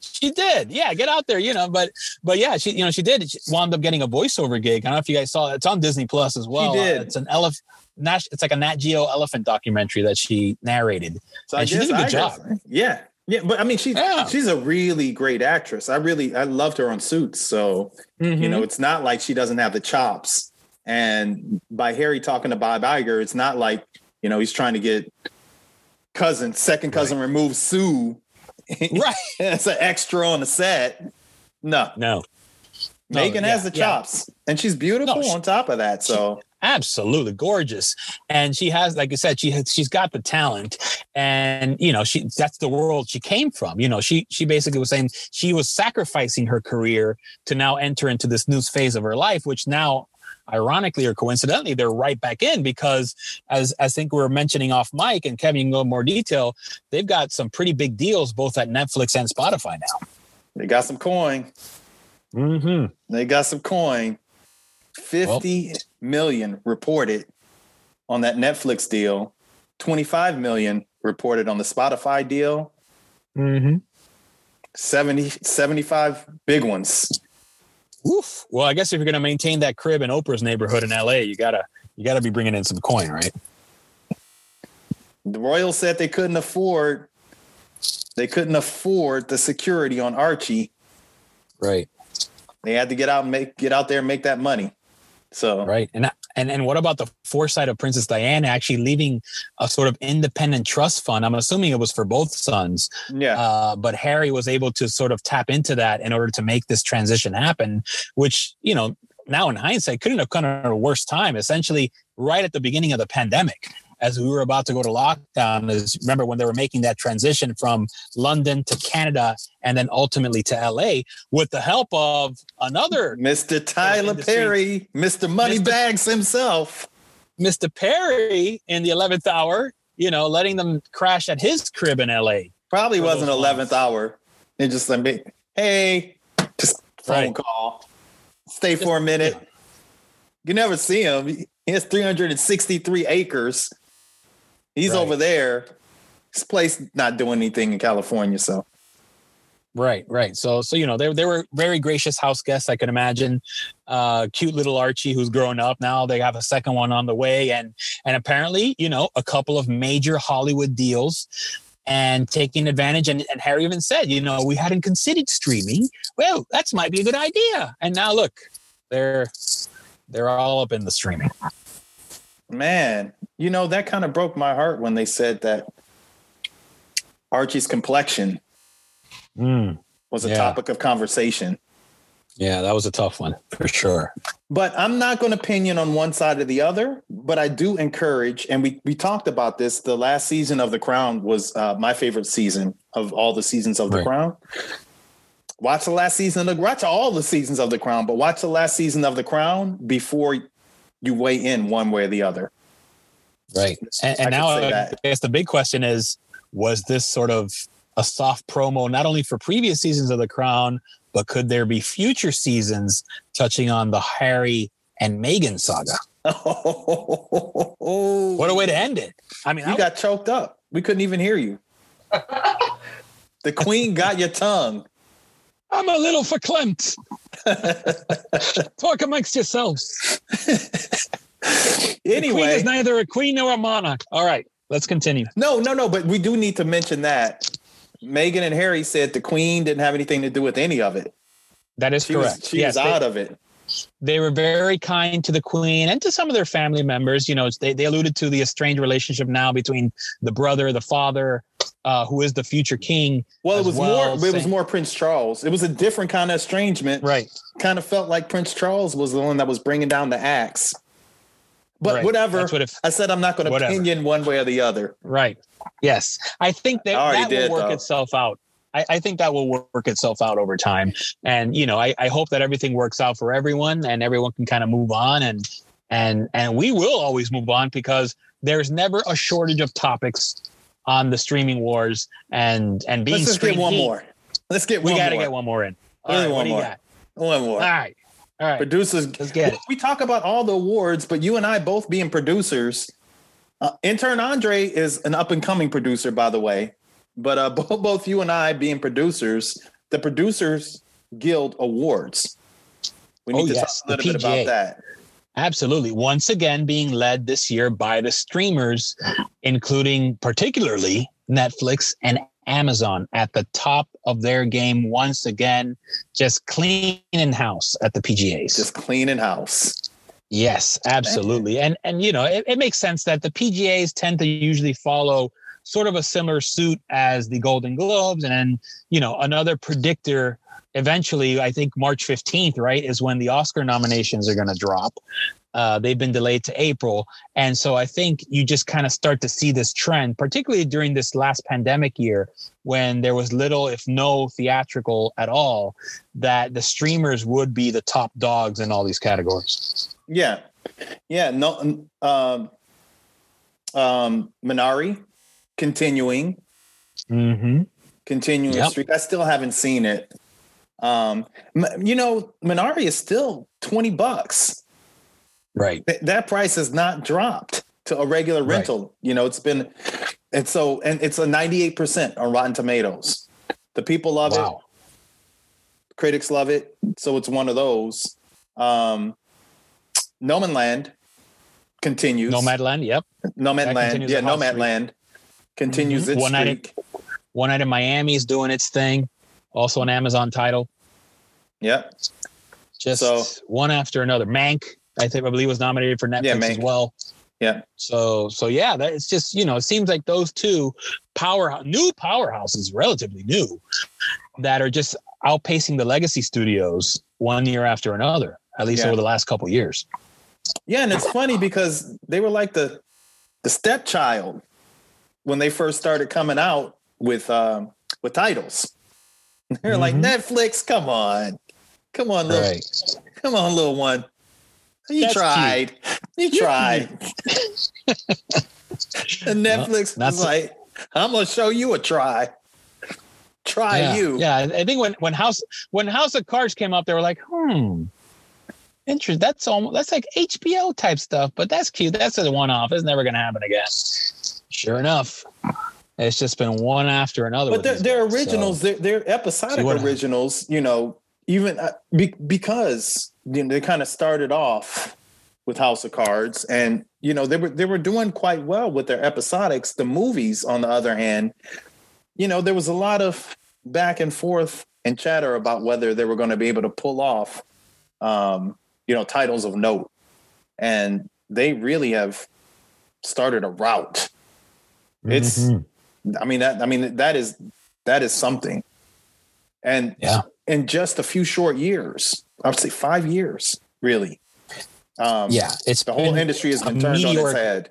she did yeah get out there you know but but yeah she you know she did she wound up getting a voiceover gig i don't know if you guys saw it it's on disney plus as well did. Uh, it's an elephant it's like a nat geo elephant documentary that she narrated So And she did a good Iger- job. Yeah. Yeah, but I mean she's Yeah. she's a really great actress. I really I loved her on Suits. So Mm-hmm. you know it's not like she doesn't have the chops. And by Harry talking to Bob Iger, it's not like you know he's trying to get cousin second cousin removed Sue. *laughs* Right. That's an extra on the set. No, no. No, Meghan yeah, has the yeah. chops, and she's beautiful No, she- on top of that. So. absolutely gorgeous. And she has like i said she has she's got the talent. And you know she that's the world she came from. You know she she basically was saying she was sacrificing her career to now enter into this new phase of her life which now ironically or coincidentally they're right back in because as I think we were mentioning off mic and Kevin you can go in more detail they've got some pretty big deals both at Netflix and Spotify now they got some coin. mm-hmm. They got some coin. Fifty million reported on that Netflix deal. 25 million reported on the Spotify deal. Mm-hmm. 70 75 big ones. Oof. Well, I guess if you're going to maintain that crib in Oprah's neighborhood in LA, you gotta you gotta be bringing in some coin, right? The Royals said they couldn't afford they couldn't afford the security on Archie. Right. They had to get out and make get out there and make that money. So Right. And and and what about the foresight of Princess Diana actually leaving a sort of independent trust fund? I'm assuming it was for both sons, yeah. uh, but Harry was able to sort of tap into that in order to make this transition happen. Which you know now in hindsight couldn't have come at a worse time. Essentially, right at the beginning of the pandemic. As we were about to go to lockdown, is remember when they were making that transition from London to Canada and then ultimately to LA with the help of another Mr. Tyler industry. Perry, Mr. Moneybags Mr. himself. Mr. Perry in the 11th hour, you know, letting them crash at his crib in LA. Probably wasn't 11th months. hour. It just like, me- hey, just phone Right. call. Stay Just- for a minute. You never see him. He has 363 acres. He's Right. over there. His place not doing anything in California. So Right, right. So, so you know, they they were very gracious house guests. I can imagine. Uh, cute little Archie, who's growing up now. They have a second one on the way, and and apparently, you know, a couple of major Hollywood deals, and taking advantage. And, and Harry even said, you know, we hadn't considered streaming. Well, that's might be a good idea. And now look, they're they're all up in the streaming. Man, you know, that kind of broke my heart when they said that Archie's complexion was a Yeah. topic of conversation. Yeah, that was a tough one for sure. But I'm not going to opinion on one side or the other. But I do encourage, and we we talked about this. The last season of The Crown was uh, my favorite season of all the seasons of The Right. Crown. Watch the last season of the watch all the seasons of The Crown, but watch the last season of The Crown before you weigh in one way or the other. Right. And, I and could now uh, I that. guess the big question is was this sort of a soft promo, not only for previous seasons of The Crown, but could there be future seasons touching on the Harry and Meghan saga? what *laughs* What a way to end it. I mean, You I- got choked up. We couldn't even hear you. *laughs* the queen got your tongue. I'm a little verklempt. Talk amongst yourselves. queen anyway, is neither a queen nor a monarch. All right, let's continue. no, no, no. But we do need to mention that Meghan and Harry said the Queen didn't have anything to do with any of it. That is She correct. was she yes, was they- out of it. they were very kind to the queen and to some of their family members. You know, they, they alluded to the estranged relationship now between the brother, the father, uh, who is the future king. Well, it was well, more. It was more Prince Charles. It was a different kind of estrangement. Right. Kind of felt like Prince Charles was the one that was bringing down the axe. But Right. whatever. What it, I said I'm not going to opinion one way or the other. right. Yes. I think that, I that did, will work though. itself out. I, I think that will work itself out over time. And, you know, I, I hope that everything works out for everyone and everyone can kind of move on and, and, and we will always move on because there's never a shortage of topics on the streaming wars and, and being Let's just get one heat. more. Let's get We one got to get one more in. All what one more. got? One more. All right. All right. Producers. Let's get it. We talk about all the awards, but you and I both being producers. Uh, intern Andre is an up and coming producer, by the way. But uh, *laughs* both, both you and I being producers, the Producers Guild Awards. We need Oh, to yes, talk a little bit about that. Absolutely. Once again, being led this year by the streamers, including particularly Netflix and Amazon at the top of their game once again, just cleaning house at the PGAs. Just cleaning house. Yes, absolutely. And and you know, it, it makes sense that the PGAs tend to usually follow sort of a similar suit as the Golden Globes and then, you know, another predictor eventually, I think March 15th, right, is when the Oscar nominations are going to drop. Uh, they've been delayed to April. And so I think you just kind of start to see this trend, particularly during this last pandemic year when there was little, if no theatrical at all, that the streamers would be the top dogs in all these categories. Yeah. Yeah. No um um Minari continuing. Mm-hmm. continuing Yep. streak. I still haven't seen it. Um, you know, Minari is still 20 bucks. Right. Th- that price has not dropped to a regular Right. rental. You know, it's been, and so, and it's a 98% on Rotten Tomatoes. The people love it. Critics love it. So it's one of those. Um, No Man Land continues. Nomadland. Yep. Nomad that Land. Yeah, the hot Nomad. Land continues Mhm. its One night streak. One Night in Miami is doing its thing. Also an Amazon title. Yep. Just So- one after another. Mank, I think I believe was nominated for Netflix Yeah, as well. Yeah. So so yeah, that it's just you know it seems like those two power new powerhouses, relatively new, that are just outpacing the legacy studios one year after another. At least Yeah. over the last couple years. Yeah, and it's funny because they were like the the stepchild when they first started coming out with um with titles. *laughs* They're like Mhm. Netflix, come on, come on, little, Right. come on, little one. You That's tried, you tried. *laughs* and Netflix that's- was like, I'm gonna show you a try. Try yeah, you. Yeah, I think when when House when House of Cards came up, they were like, hmm, interesting. That's almost that's like HBO type stuff, but that's cute. That's a one off. It's never going to happen again. Sure enough, it's just been one after another. but they're, they're guys, so- originals. They're, they're episodic what- originals you know even uh, be, because you know, they kind of started off with house of cards and you know they were they were doing quite well with their episodics. The movies on the other hand you know there was a lot of back and forth and chatter about whether they were going to be able to pull off um you know titles of note. And they really have started a route it's Mhm. I mean that I mean that is that is something. And Yeah. in just a few short years, I would say five years, really. Um yeah, it's the whole industry has been turned on its head.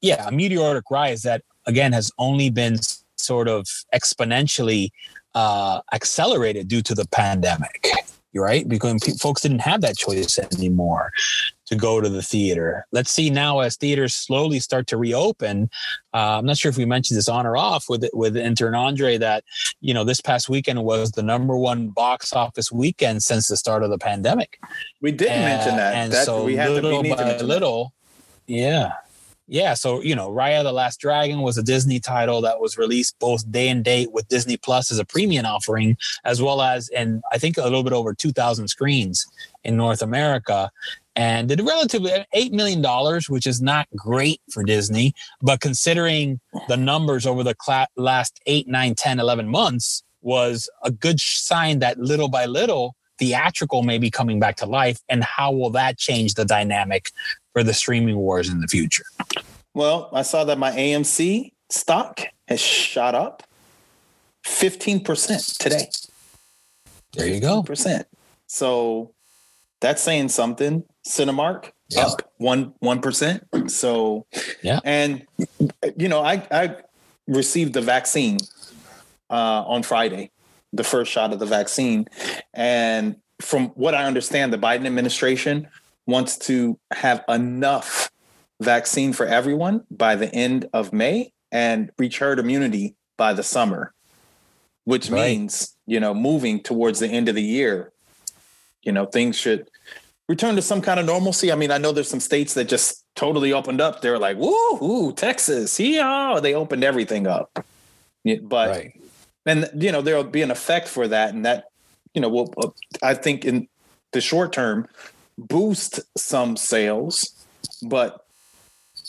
yeah, a meteoric rise that again has only been sort of exponentially uh, accelerated due to the pandemic, right? Because folks didn't have that choice anymore to go to the theater. Let's see now as theaters slowly start to reopen. Uh, I'm not sure if we mentioned this on or off with with intern Andre that you know this past weekend was the number one box office weekend since the start of the pandemic. We didn't mention Uh, that. And that so we had to little we need by mention little, yeah, Yeah, so you know, Raya the Last Dragon was a Disney title that was released both day and date with Disney Plus as a premium offering, as well as in I think a little bit over two thousand screens in North America, and did relatively uh, eight million dollars, which is not great for Disney, but considering the numbers over the cla- last eight, nine, 10, 11 months, was a good sign that little by little theatrical may be coming back to life, and how will that change the dynamic for the streaming wars in the future? Well, I saw that my AMC stock has shot up 15% today. There you go. Percent. So that's saying something. Cinemark Yeah. up one one percent. So Yeah. and you know, I I received the vaccine uh, on Friday, the first shot of the vaccine, and from what I understand, the Biden administration wants to have enough vaccine for everyone by the end of May and reach herd immunity by the summer, which Right. means you know moving towards the end of the year you know things should return to some kind of normalcy i mean i know there's some states that just totally opened up they're like woo texas yeah they opened everything up but right. And you know there'll be an effect for that. And that you know will i think in the short term boost some sales. But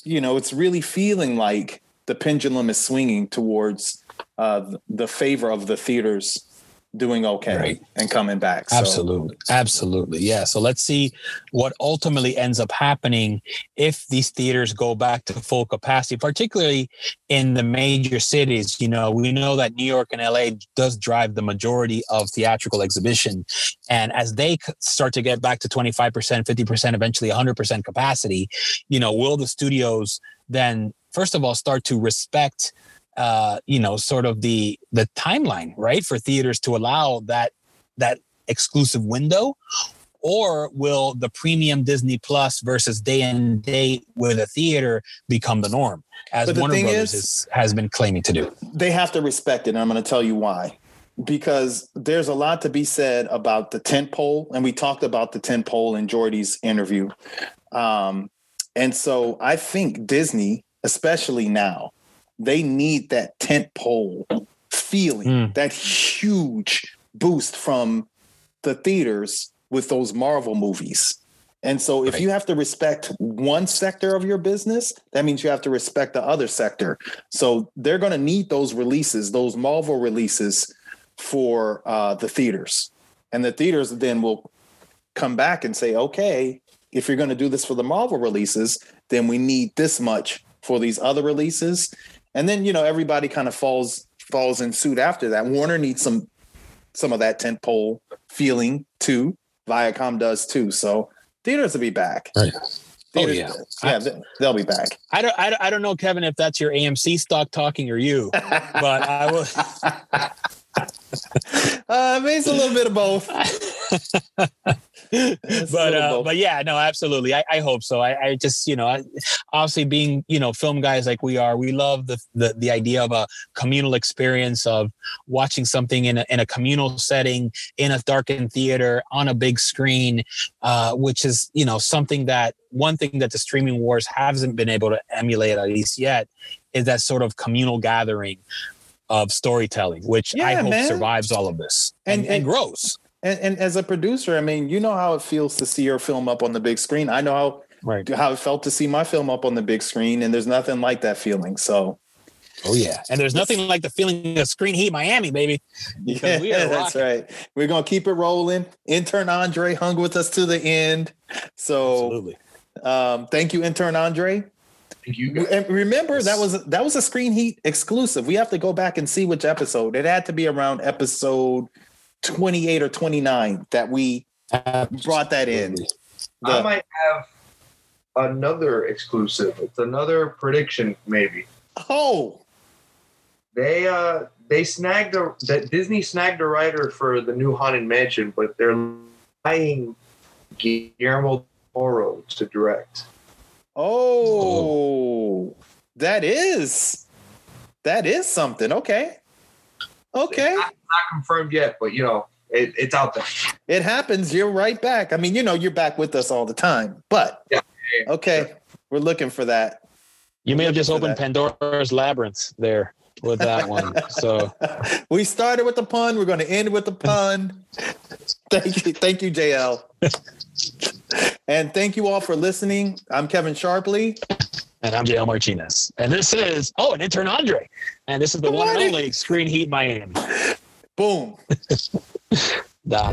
you know it's really feeling like the pendulum is swinging towards uh the favor of the theaters doing okay Right. and coming back so Absolutely. Absolutely. Yeah. So let's see what ultimately ends up happening if these theaters go back to full capacity, particularly in the major cities. You know, we know that New York and LA does drive the majority of theatrical exhibition. And as they start to get back to 25%, 50%, eventually 100% capacity, you know, will the studios then, first of all, start to respect uh, you know, sort of the the timeline, right, for theaters to allow that that exclusive window, or will the premium Disney Plus versus day and date with a theater become the norm, as But the Warner Brothers is- is, has been claiming to do? they have to respect it and i'm going to tell you why. Because there's a lot to be said about the tent pole and we talked about the tent pole in Jordi's interview. Um, and so i think disney especially now they need that tent pole feeling Mm. that huge boost from the theaters with those marvel movies and so if Right. you have to respect one sector of your business, that means you have to respect the other sector. So they're going to need those releases, those Marvel releases for uh, the theaters. And the theaters then will come back and say, okay, if you're going to do this for the Marvel releases, then we need this much for these other releases. And then, you know, everybody kind of falls falls in suit after that. Warner needs some some of that tent pole feeling too. Viacom does too. So theaters will be back. Right. Oh, yeah. yeah, they- they'll be back. I don't, I don't, I don't know, Kevin, if that's your AMC stock talking or you, but I will. *laughs* uh, maybe it's a little bit of both. *laughs* *laughs* But uh, but yeah, no, absolutely. I, I hope so. I, I just you know, I, obviously being you know film guys like we are, we love the, the the idea of a communal experience of watching something in a in a communal setting in a darkened theater on a big screen, uh, which is you know something that one thing that the streaming wars hasn't been able to emulate at least yet is that sort of communal gathering of storytelling, which I hope man. survives all of this and, And- and and- grows. And, and as a producer, I mean, you know how it feels to see your film up on the big screen. I know how Right. how it felt to see my film up on the big screen, and there's nothing like that feeling. So Oh yeah, and there's nothing like the feeling of Screen Heat Miami, baby. Yeah, we are that's right. We're gonna keep it rolling. Intern Andre hung with us to the end. So Absolutely. um, thank you, intern Andre. Thank you guys. And remember that was that was a Screen Heat exclusive. We have to go back and see which episode. It had to be around episode 28 or 29 that we brought that in. I might have another exclusive. It's another prediction, maybe. oh, They uh they snagged a that Disney snagged a writer for the new Haunted Mansion, but they're buying Guillermo del Toro to direct. oh, that is that is something. Okay. Okay. Not confirmed yet, but you know it, it's out there. It happens. You're right back. I mean, you know, you're back with us all the time. But Yeah. okay, we're looking for that. You may have just Looking for opened Pandora's labyrinth there with that one. So *laughs* we started with the pun. We're going to end with the pun. thank you, thank you, JL, *laughs* and thank you all for listening. I'm Kevin Sharpley. and I'm JL Martinez. And this is oh, an intern Andre. And this is the Good one and morning. only Screen Heat Miami. Pum! *laughs* Dá.